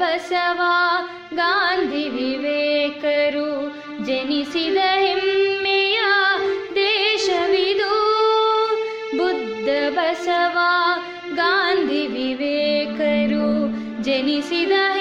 बसवा ಗಾಂಧಿ ವಿವೇಕರು ಜನಿಸಿದ ಹೆಮ್ಮೆಯ ದೇಶವಿದು ಬುದ್ಧ बसवा ಗಾಂಧಿ ವಿವೇಕರು ಜನಿಸಿದ द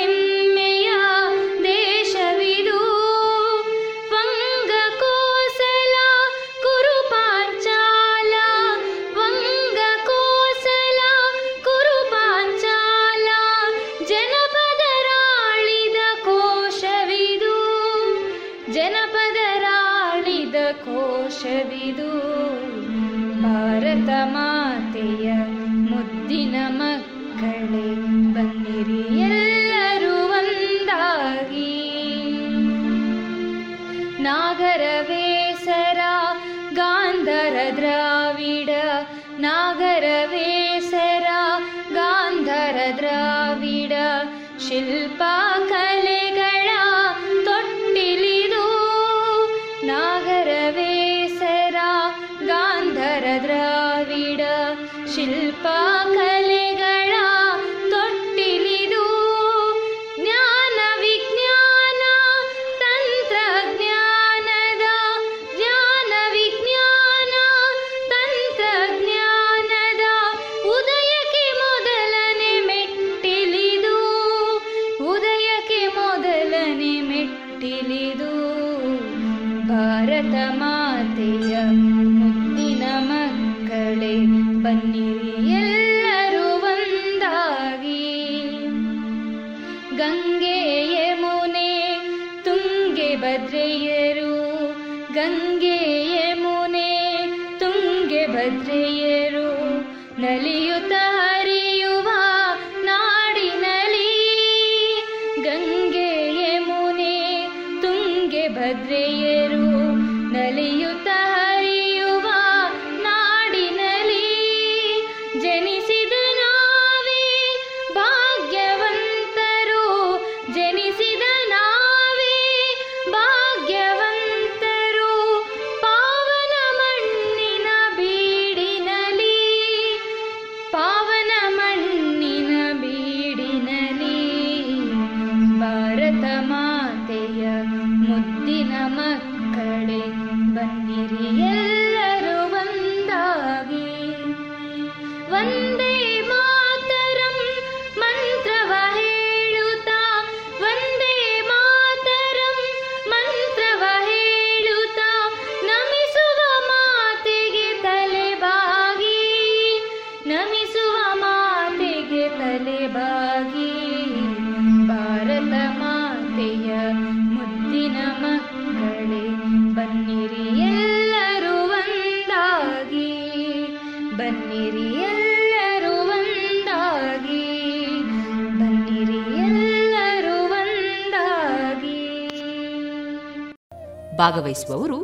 ಭಾಗವಹಿಸುವವರು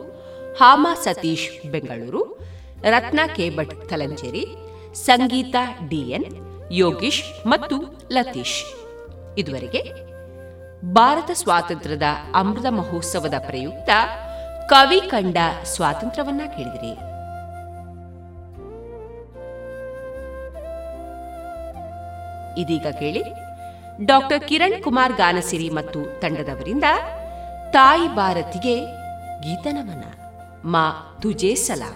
ಹಾಮಾ ಸತೀಶ್ ಬೆಂಗಳೂರು, ರತ್ನ ಕೆ ಭಟ್ ಕಲಂಚೇರಿ ಸಂಗೀತ ಡಿಎನ್ ಯೋಗೀಶ್ ಮತ್ತು ಲತೀಶ್. ಇದುವರೆಗೆ ಭಾರತ ಸ್ವಾತಂತ್ರ್ಯದ ಅಮೃತ ಮಹೋತ್ಸವದ ಪ್ರಯುಕ್ತ ಕವಿ ಕಂಡ ಸ್ವಾತಂತ್ರ್ಯವನ್ನ ಕೇಳಿದಿರಿ. ಇದೀಗ ಕೇಳಿ ಡಾಕ್ಟರ್ ಕಿರಣ್ ಕುಮಾರ್ ಗಾನಸಿರಿ ಮತ್ತು ತಂಡದವರಿಂದ ತಾಯಿ ಭಾರತಿಗೆ ಗೀತನಮನ. ಮಾ ತುಜೇ ಸಲಾಂ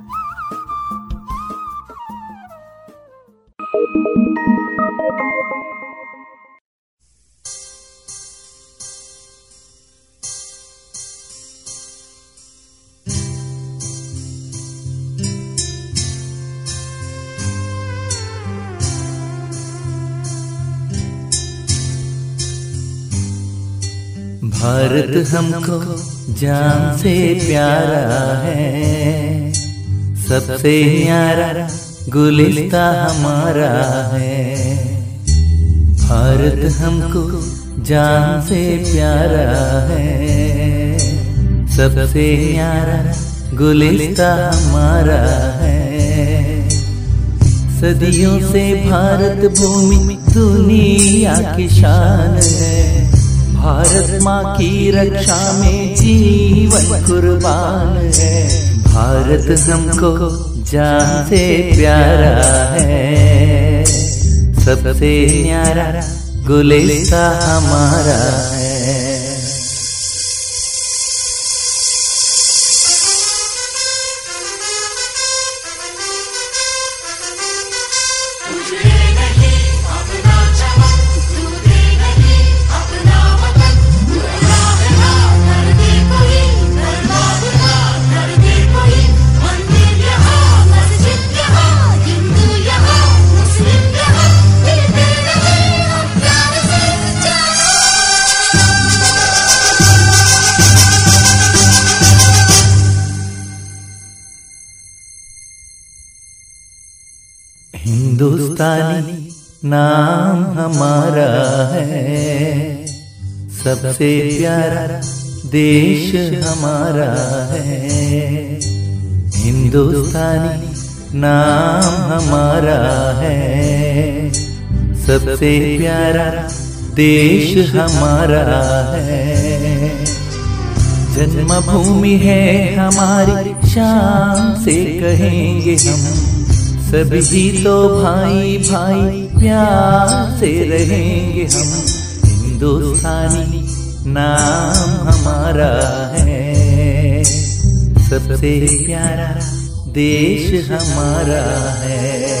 भारत हमको जान से प्यारा है। सबसे प्यारा गुलिस्ता हमारा है। भारत हमको जान से प्यारा है। सबसे प्यारा गुलिस्ता हमारा है। सदियों से भारत भूमि दुनिया की शान है। भारत माँ की रक्षा में जीवन कुर्बान है। भारत हमको जान से प्यारा है। सबसे न्यारा गुलेसा हमारा है। नाम हमारा है। सबसे प्यारा देश हमारा है। हिंदुस्तानी नाम हमारा है। सबसे प्यारा देश हमारा है। जन्मभूमि है हमारी शान से कहेंगे हम। सभी तो भाई भाई प्यार से रहेंगे हम। हिंदुस्तानी नाम हमारा है। सबसे प्यारा देश हमारा है।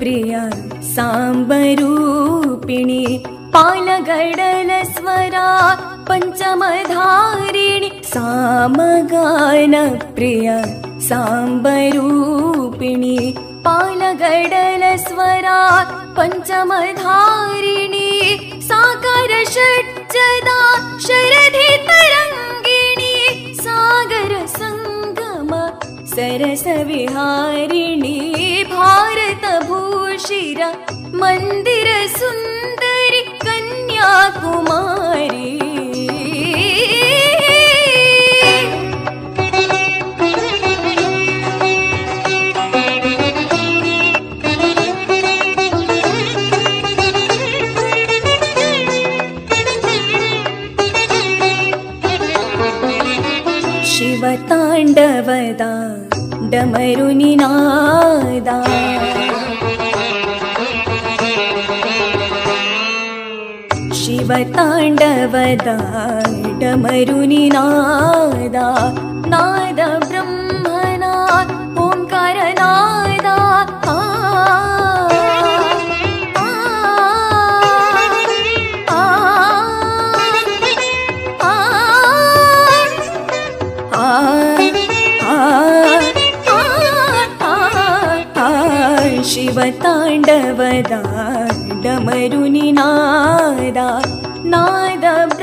प्रिया साम्बरूपिणि पालगडलस्वरा पञ्चमधारिणि सामगानप्रिया साम्बरूपिणि पालगडलस्वरा पञ्चमधारिणि पञ्चमधारिणी सागर षट् सदा शरदि सागर सङ्गम सरसविहारिणी मन्दर सुन्दरी कन्याकुमारी शिवताण्डवदा डमरुनिनादा ಶಿವತಾಂಡವದ ಡಮರುನಿನಾದ ನಾದ ಬ್ರಹ್ಮನ ಓಂಕಾರ ನಾದ ಆ, ಆ, ಆ, ಆ,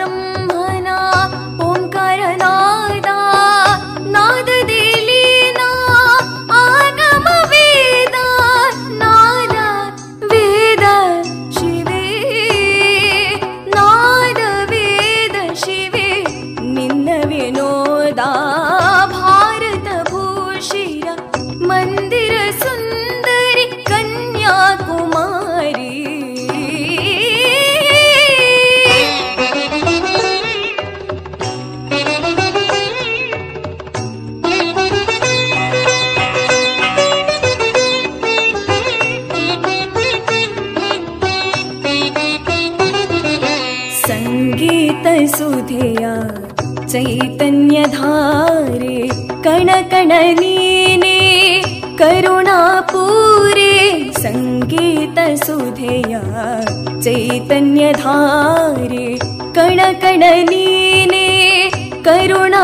चैतन्यधारे कणकणनिने करुणा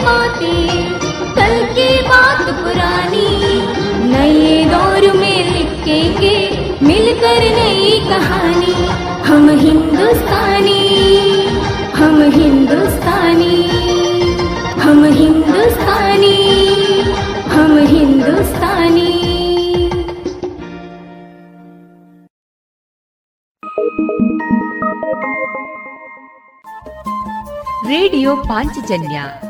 बातें, कल की बात पुरानी, नए दौर में लिखेंगे मिलकर नई कहानी। हम हिंदुस्तानी हम हिंदुस्तानी हम हिंदुस्तानी हम हिंदुस्तानी। रेडियो पांचजन्य।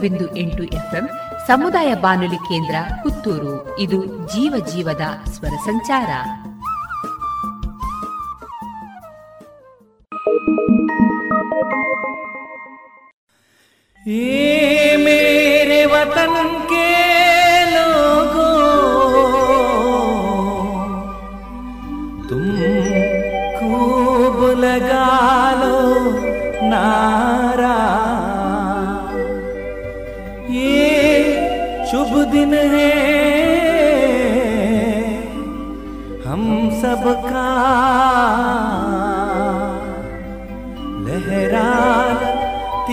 ಬಿಂದು ಎಂಟು ಎಫ್ಎಂ ಸಮುದಾಯ ಬಾನುಲಿ ಕೇಂದ್ರ ಪುತ್ತೂರು. ಇದು ಜೀವ ಜೀವದ ಸ್ವರ ಸಂಚಾರ. ಏ ಮೇರೆ ವತನ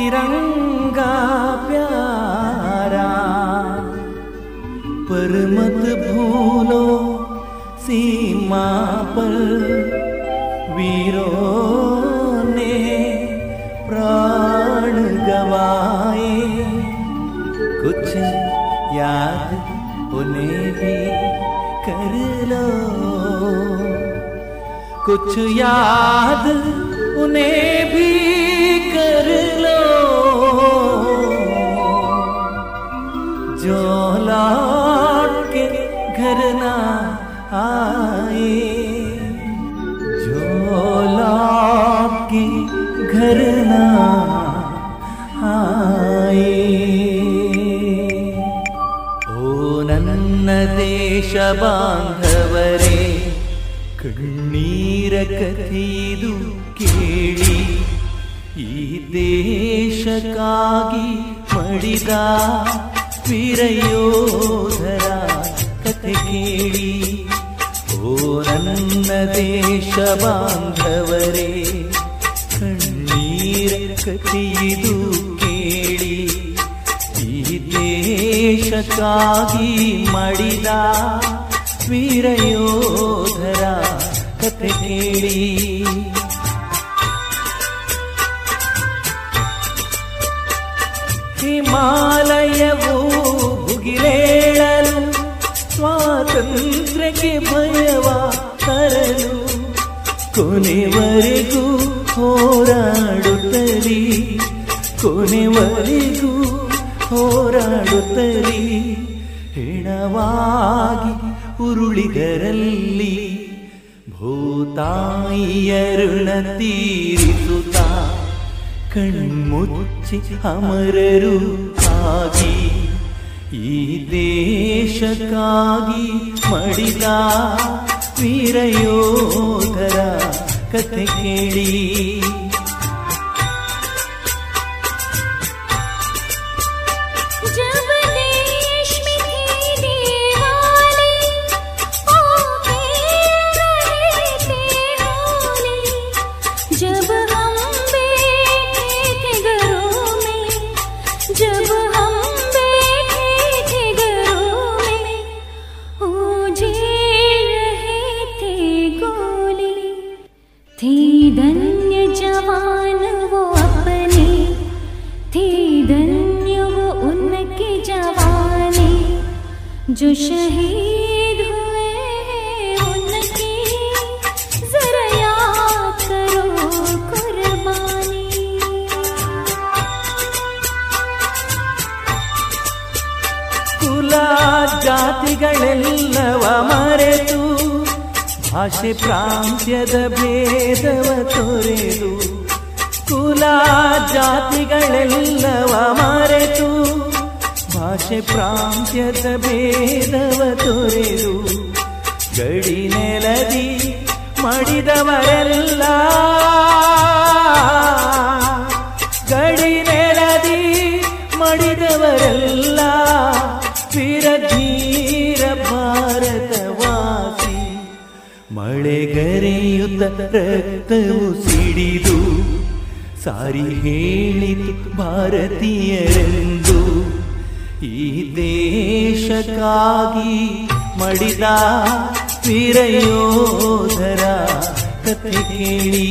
तिरंगा प्यारा, पर मत भूलो सीमा पर। वीरों ने प्राण गवाए, कुछ याद उन्हें भी कर लो। कुछ याद उन्हें ಬಾಂಧವರೇ, ಕಣ್ಣೀರ ಕಥೆಯದು ಕೇಳಿ, ಈ ದೇಶಕ್ಕಾಗಿ ಮಡಿದ ವೀರಯೋಧರ ಕಥೆ ಕೇಳಿ. ಓ ನನ್ನ ದೇಶ ಬಾಂಧವರೇ, ಕಣ್ಣೀರ ಕಥೆಯದು ಕೇಳಿ, ಈ ದೇಶಕ್ಕಾಗಿ ಮಡಿದ ವೀರಯೋಧರ ಕತೆ ಕೇಳಿ. ಹಿಮಾಲಯವು ಭುಗಿಲೇಳಲು ಸ್ವಾತಂತ್ರ್ಯಕ್ಕೆ ಭಯವ ತರಲು ಕೊನೆವರೆಗೂ ಹೋರಾಡುತ್ತಲಿ ಕೊನೆವರೆಗೂ ಹೋರಾಡುತ್ತಲಿ. ಹೆಣವಾಗಿ ಉರುಳಿದರಲ್ಲಿ ಭೂತಾಯಿಯರುಣ ತೀರಿಸುತ್ತ ಕಣ್ಮುಚ್ಚಿ ಅಮರರು ಆಗಿ ಈ ದೇಶಕ್ಕಾಗಿ ಮಡಿದ ವೀರಯೋಧರ ಕಥೆ ಕೇಳಿ ಪ್ರಾಂತ್ಯದ ಭೇದವ ತೊರೆದು ಗಡಿ ನೆಲದಿ ಮಡಿದವರೆಲ್ಲ. ಗಡಿ ನೆಲದಿ ಮಡಿದವರೆಲ್ಲ ವೀರಧೀರ ಭಾರತವಾಸಿ. ಮಳೆಗರೆಯುತ್ತ ರಕ್ತವು ಸಿಡಿದು ಸಾರಿ ಹೇಳಿತು ಭಾರತೀಯರೆಂದು. ಈ ದೇಶಕ್ಕಾಗಿ ಮಡಿದ ವೀರಯೋಧರ ಕಥೆ ಕೇಳಿ.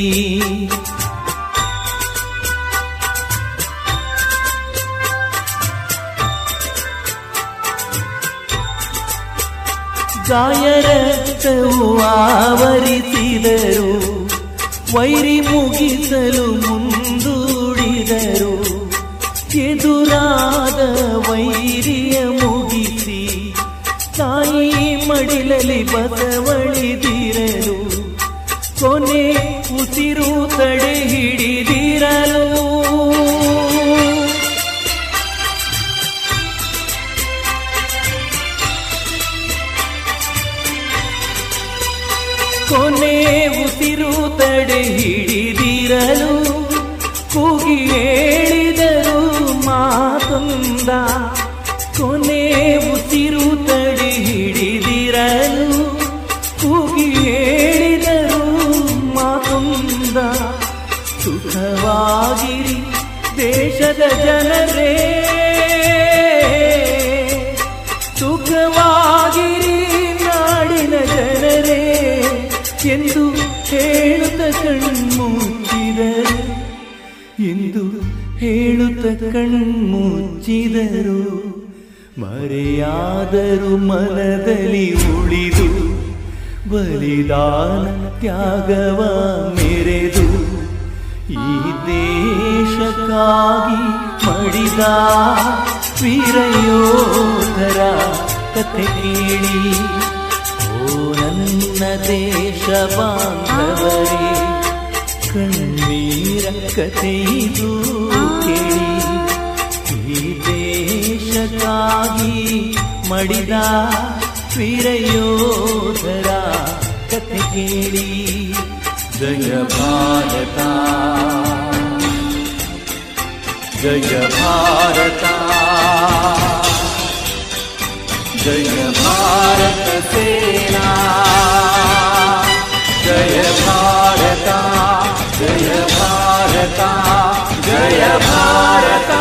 ಗಾಯರಕ್ತವು ಆವರಿಸಿದರು ವೈರಿ ಮುಗಿಸಲು ಮುಂದೂಡಿದರು. ಬಸವಳಿದಿರಲಿ ಕಣ್ಮುಚ್ಚಿದರು, ಮರೆಯಾದರು ಮನದಲ್ಲಿ ಉಳಿದು, ಬಲಿದಾನ ತ್ಯಾಗವ ಮೆರೆದು, ಈ ದೇಶಕ್ಕಾಗಿ ಮಡಿದ ವೀರಯೋಧರ ಕತೆ ಕೇಳಿ, ಓ ನನ್ನ ದೇಶ ಬಾಂಧವರೇ, ಕಣ್ಣೀರ ಕಥೆಯೂ ನಿನಗಾಗಿ ಮಡಿದ ವೀರಯೋಧರ ी ಕೇಳಿ. ಜಯ ಭಾರತ. ಜಯ ಭಾರತ. जय भारत सेना जय भारता जय भारता जय भारता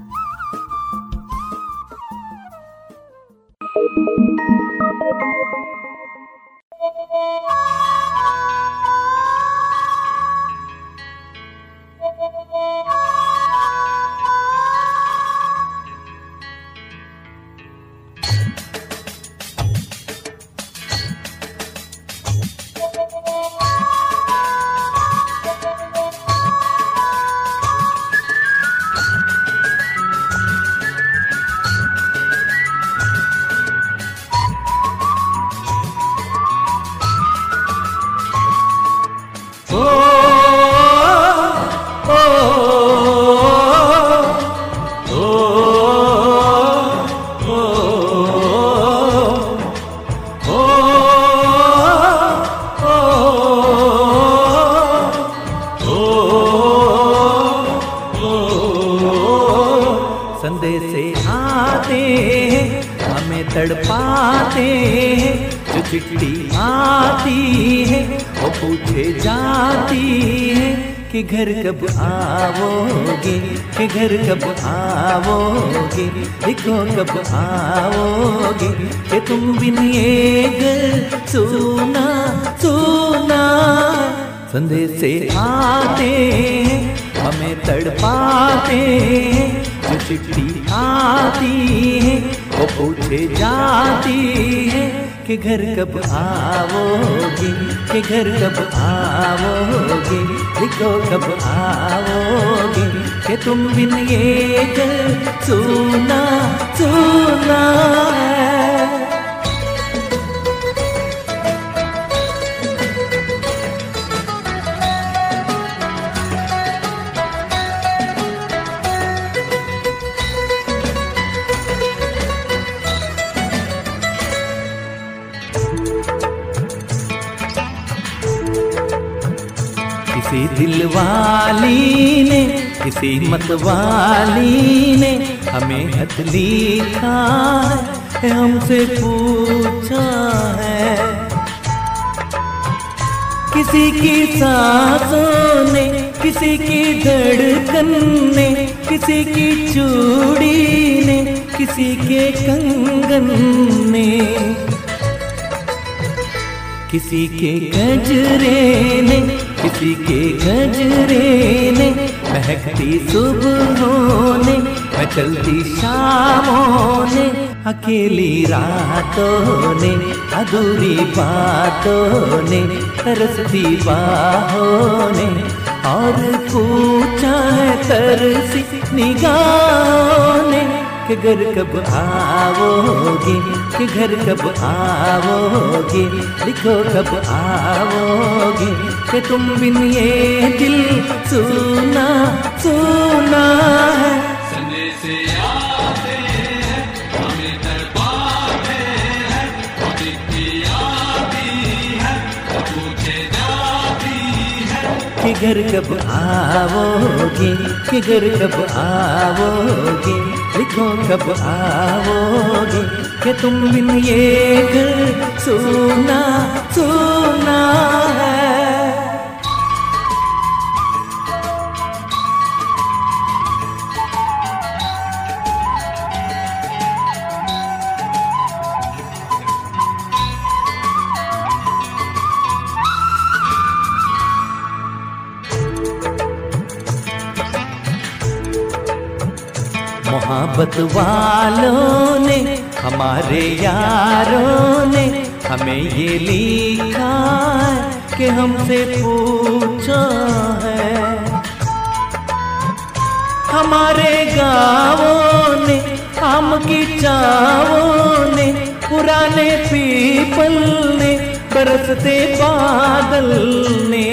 घर कब आओगे? देखो कब आओगे? कि तुम बिन ये घर सोना सोना। संदेश से आते हमें तड़पाते जो चिट्ठी आती है, वो पूछे जाती के घर कब आओगे? के घर कब आओगे? देखो कब आओगे? के तुम बिन ये सुना सुना है। किसी दिल वाली ने, किसी मतवाली ने हमें हथ लिखा है हमसे पूछा है। किसी की सांसों ने, किसी की धड़कन ने, किसी की चूड़ी ने, किसी के कंगन ने, किसी के गजरे ने किसी के गजरे ने महकती सुबहों ने मचलती शामों ने, अकेली रातों ने, अधूरी बातों ने, तरसती बाहों ने, और पूछा है तरसी निगाहों ने कि घर कब आओगे? कि घर कब आओगे? लिखो कब आओगे? कि तुम बिन ये दिल सुना सुना है। संदेश आते हैं हमें तड़पाते हैं आती है पूछे जाती है। कि घर कब आओगे? कि घर कब आओगे? लिखो कब आओगे कि तुम बिन ये सुना सुना। मोहब्बत वालों ने, हमारे यारों ने हमें ये लिखा है कि हमसे पूछा है। हमारे गाँवों ने हम की चावों ने, पुराने पीपल ने, बरसते बादल ने।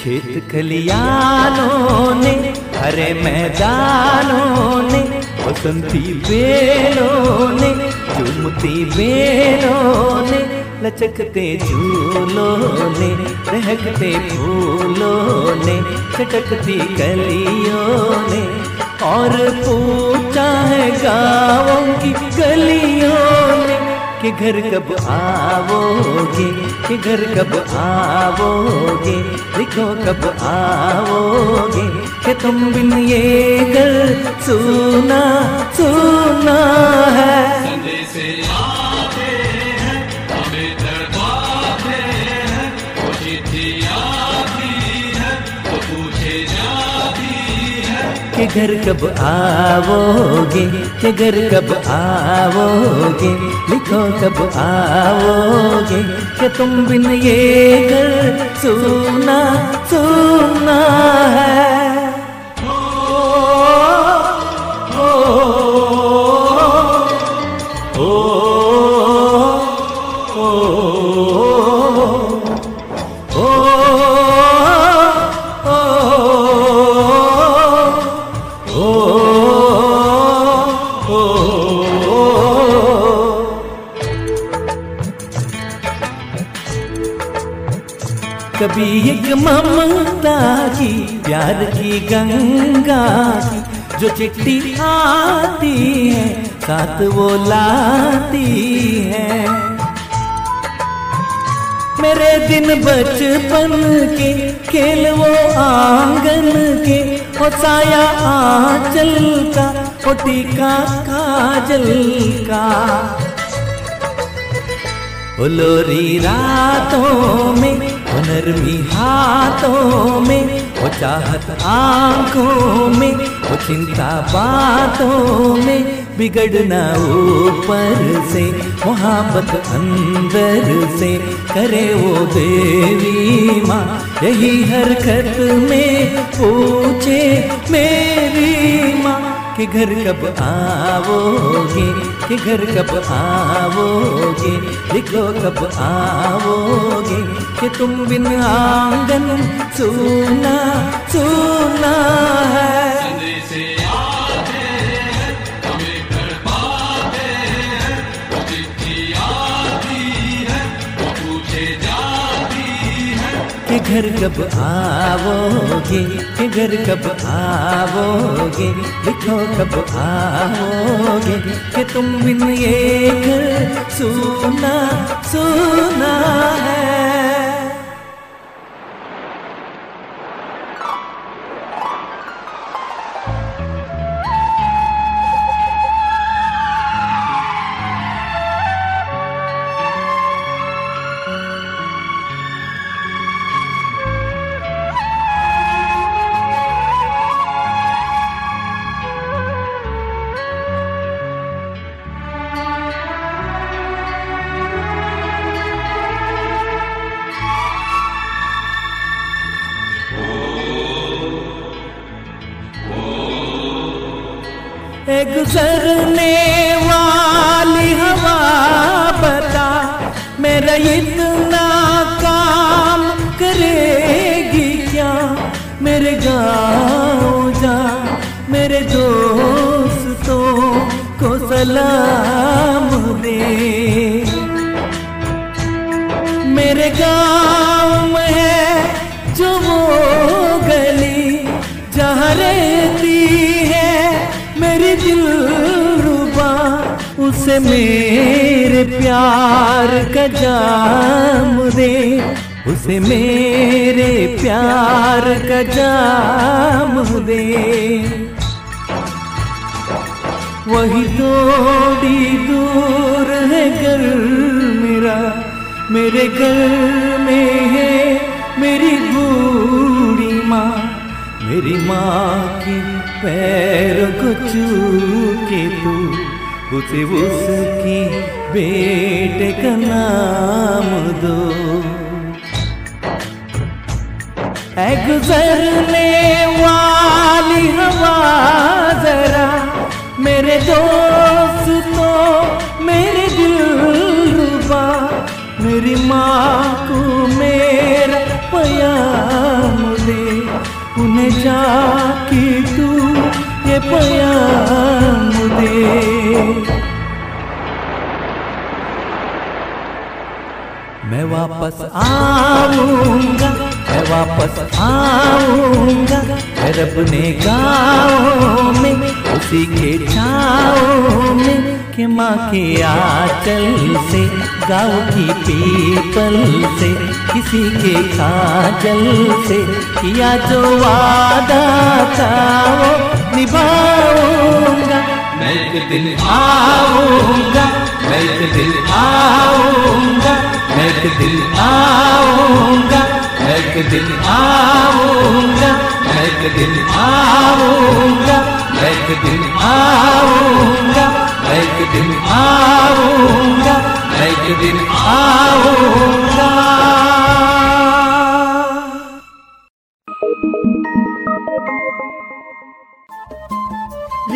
खेत खलियानों ने हरे मैदानों ने, बसंती बेलों ने, झूमती बेलों ने, लचकते झूलों ने, रहकते फूलों ने चटकती कलियों ने, और पूछा घर कब आवोगे कि घर कब आवोगे लिखो कब आवोगे कि तुम बिन ये घर सुना सुना है। घर कब आओगे? के घर कब आओगे? लिखो कब आओगे? कि तुम बिन ये घर, सुना सुना है। ममता की प्यार की गंगा की जो चिट्ठी आती है, साथ वो लाती है। मेरे दिन बचपन के खेल वो आँगन के ओ साया आंचल का ओ टीका काजल का। ओ लोरी रातों में ओ नरमी हाथों में ओ चाहत आँखों में ओ चिंता बातों में बिगड़ना ऊपर से, मोहब्बत अंदर से, करे वो देवी माँ। यही हरकत में पूछे मेरी माँ। कि घर कब आओगे? कि घर कब आओगे? लिखो कब आओगे? कि तुम बिन आँगन सुना सुना है। घर कब आओगे? के घर कब आओगे? लिखो कब आओगे? कि तुम बिन घर सुना सुना है। दोस्तों मेरे दिल रुबा, मेरी माँ को मेरा पयाम दे। उन्हें जाके तू ये पयाम दे। मैं वापस आऊँगा। मैं वापस आऊँगा रब ने गाँव में, उसी के छाँव में, कि माँ के आंचल से, गाँव की पीपल से, किसी के काजल से, किया जो वादा था, वो निभाऊँगा। मैं एक दिन आऊँगा, मैं एक दिन आऊँगा, मैं एक दिन आऊँगा, मैं एक दिन आऊँगा, मैं एक दिन आऊँगा, मैं एक दिन आऊँगा, मैं एक दिन आऊँगा, मैं एक दिन आऊँगा।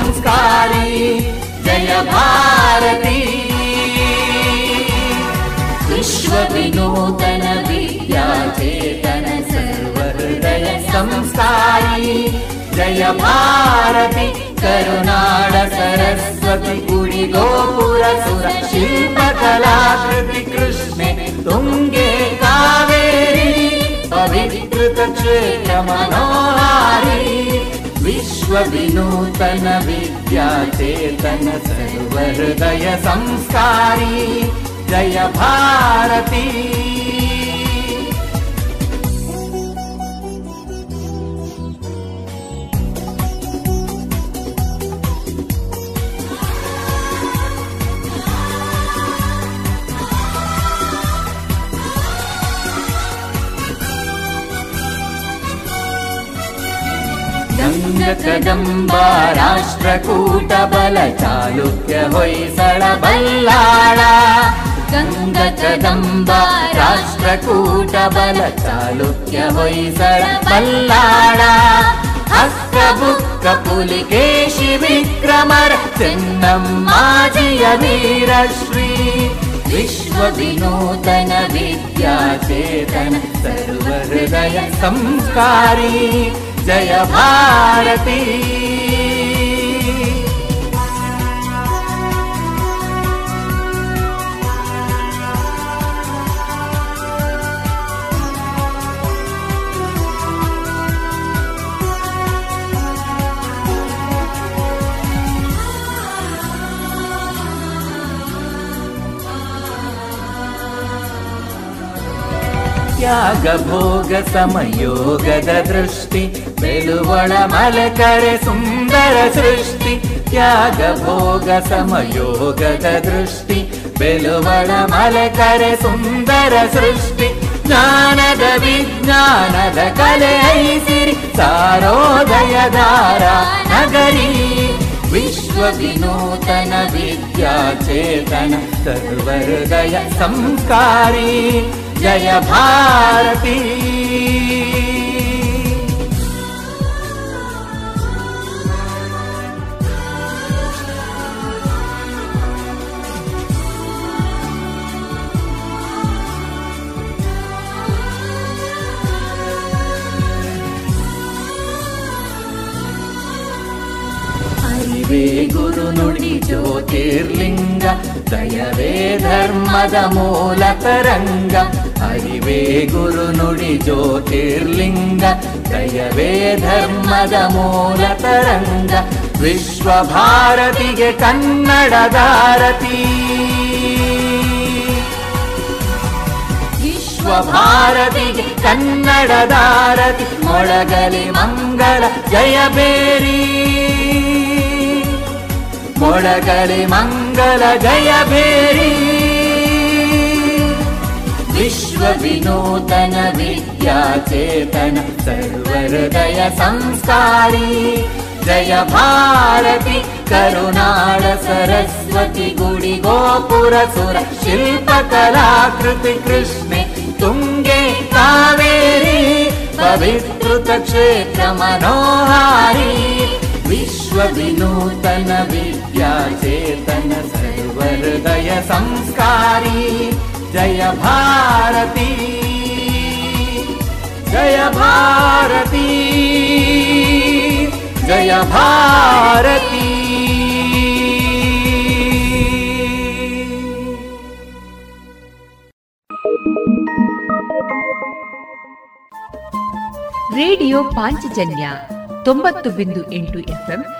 संस्कारी। जय भारती। विश्वविनूतन विद्याचेतन सर्वहृदय संस्कारी जय भारती। करुणाड सरस्वती गुडि गोपुर सुर शिल्पकलाकृति कृष्णे तुङ्गे कावेरी। पवित्रत क्षेत्र मनोहारी विश्वविनूतन विद्याचेतन सर्वहृदय संस्कारी। जय भारती चदम्बा राष्ट्रकूटबलचालुक्य होयसळबल्लाचम्बा राष्ट्रकूटबलचालुक्य होयसळबल्ला विक्रमर माजिय वीरश्री विश्वविनूतन विद्याचेतन सर्वहृदय संस्कारी ಚೆನ್ನಮ್ಮಾಜಿಯ ವೀರಶ್ರೀ ಸಮಯೋಗದ ದೃಷ್ಟಿ ಬೆಲುವಳ ಮಲಕರೆ ಸುಂದರ ಸೃಷ್ಟಿ ತ್ಯಾಗ ಭೋಗ ಸಮಯೋಗದ ದೃಷ್ಟಿ ಬೆಲುವಳ ಮಲಕರೆ ಸುಂದರ ಸೃಷ್ಟಿ ಜ್ಞಾನದ ವಿಜ್ಞಾನದ ಕಲೆ ಐಸಿರಿ ಸಾರೋದಯದಾರ ನಗರಿ ವಿಶ್ವ ವಿನೂತನ ವಿದ್ಯಾಚೇತನ ಸರ್ವಹೃದಯ ಸಂಸ್ಕಾರಿ ಜಯ ಭಾರತಿ ಅರಿವೇ ಗುರು ನುಡಿ ಜ್ಯೋತಿರ್ಲಿಂಗ ದಯವೇ ಧರ್ಮದ ಮೂಲ ತರಂಗ. ಅರಿವೇ ಗುರು ನುಡಿ ಜ್ಯೋತಿರ್ಲಿಂಗ. ದಯವೇ ಧರ್ಮದ ಮೂಲ ತರಂಗ. ವಿಶ್ವ ಭಾರತಿಗೆ ಕನ್ನಡದಾರತಿ ವಿಶ್ವ ಭಾರತಿಗೆ ಕನ್ನಡದಾರತಿ ಮೊಳಗಲಿ ಮಂಗಳ ಜಯ मोडकलिमङ्गल जय भेरी विश्वविनूतन विद्याचेतन सर्वहृदय संसारी जय भारति करुणाळसरस्वती गुरि गोपुर सुर शिल्पकलाकृति कृष्णे तुङ्गे का वेरी अविस्तृत क्षेत्र मनोहारी विश्व ಪವಿತೃತ ಕ್ಷೇತ್ರ ಮನೋಹಾರಿ ವಿಶ್ವ ವಿನೂತನ ವಿದ್ಯಾಚೇತನ ಸರ್ವಹೃದಯ ಸಂಸ್ಕಾರಿ ಜಯ ಭಾರತಿ ಜಯ ಭಾರತಿ ಜಯ ಭಾರತಿ ರೇಡಿಯೋ ಪಾಂಚಜನ್ಯ ತೊಂಬತ್ತು ಬಿಂದು ಎಂಟು ಎಫ್ಎಂ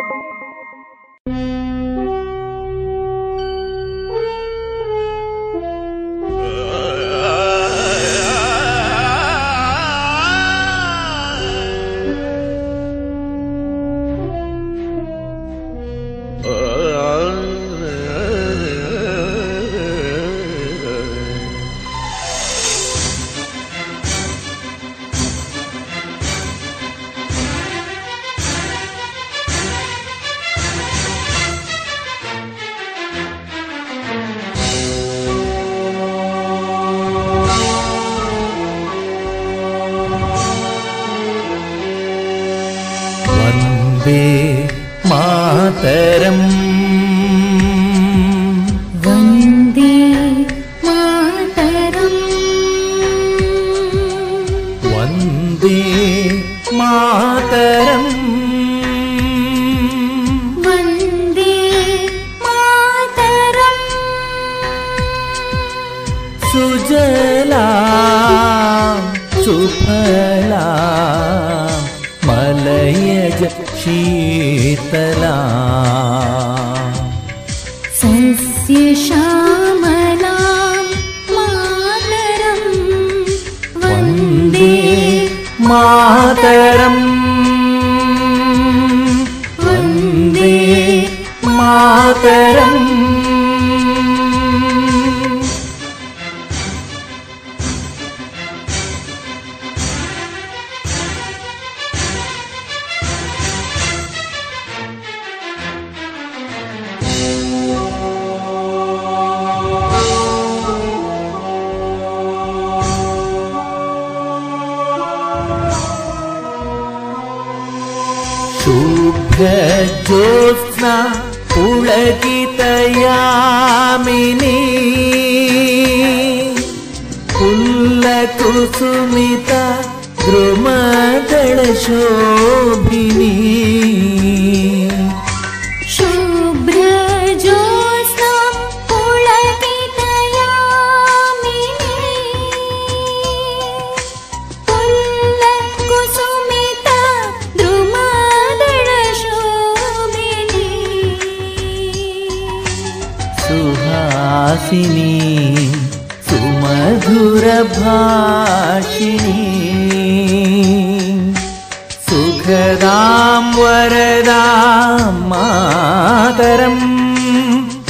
सुखदां वरदां मातरम्।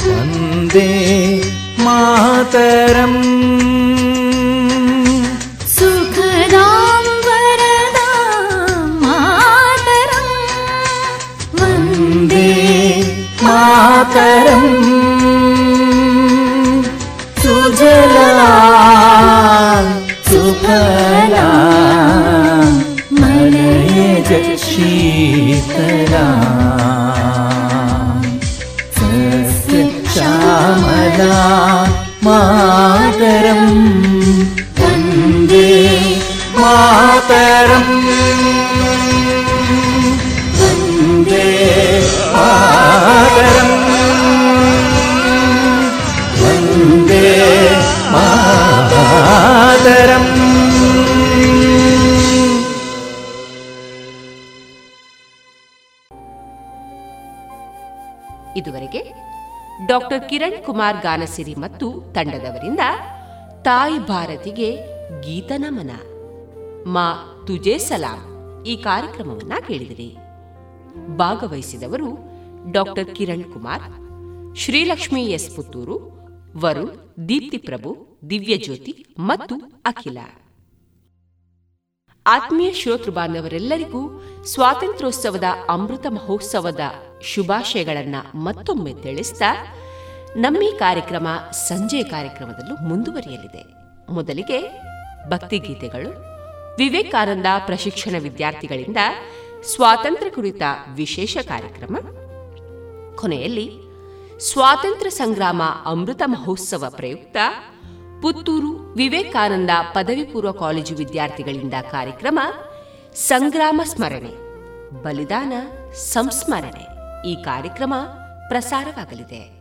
वन्दे मातरम् രാധ മാതരം. വന്ദേ മാതരം ಡಾಕ್ಟರ್ ಕಿರಣ್ ಕುಮಾರ್ ಗಾನಸಿರಿ ಮತ್ತು ತಂಡದವರಿಂದ ತಾಯಿ ಭಾರತಿಗೆ ಗೀತ ನಮನ. ಮಾ ತುಜೆ ಸಲಾಂ ಈ ಕಾರ್ಯಕ್ರಮವನ್ನು ಕೇಳಿದಿರಿ. ಭಾಗವಹಿಸಿದವರು ಡಾಕ್ಟರ್ ಕಿರಣ್ ಕುಮಾರ್, ಶ್ರೀಲಕ್ಷ್ಮಿ ಎಸ್ ಪುತ್ತೂರು, ವರುಣ್, ದೀಪ್ತಿ ಪ್ರಭು ದಿವ್ಯಜ್ಯೋತಿ ಮತ್ತು ಅಖಿಲ. ಆತ್ಮೀಯ ಶ್ರೋತೃ ಬಾಂಧವರೆಲ್ಲರಿಗೂ ಸ್ವಾತಂತ್ರ್ಯೋತ್ಸವದ ಅಮೃತ ಮಹೋತ್ಸವದ ಶುಭಾಶಯಗಳನ್ನು ಮತ್ತೊಮ್ಮೆ ತಿಳಿಸ್ತಾ ನಮ್ಮಿ ಕಾರ್ಯಕ್ರಮ ಸಂಜೆ ಕಾರ್ಯಕ್ರಮದಲ್ಲೂ ಮುಂದುವರಿಯಲಿದೆ. ಮೊದಲಿಗೆ ಭಕ್ತಿಗೀತೆಗಳು, ವಿವೇಕಾನಂದ ಪ್ರಶಿಕ್ಷಣ ವಿದ್ಯಾರ್ಥಿಗಳಿಂದ ಸ್ವಾತಂತ್ರ್ಯ ಕುರಿತ ವಿಶೇಷ ಕಾರ್ಯಕ್ರಮ. ಕೊನೆಯಲ್ಲಿ ಸ್ವಾತಂತ್ರ್ಯ ಸಂಗ್ರಾಮ ಅಮೃತ ಮಹೋತ್ಸವ ಪ್ರಯುಕ್ತ ಪುತ್ತೂರು ವಿವೇಕಾನಂದ ಪದವಿ ಪೂರ್ವ ಕಾಲೇಜು ವಿದ್ಯಾರ್ಥಿಗಳಿಂದ ಕಾರ್ಯಕ್ರಮ ಸಂಗ್ರಾಮ ಸ್ಮರಣೆ, ಬಲಿದಾನ ಸಂಸ್ಮರಣೆ ಈ ಕಾರ್ಯಕ್ರಮ ಪ್ರಸಾರವಾಗಲಿದೆ.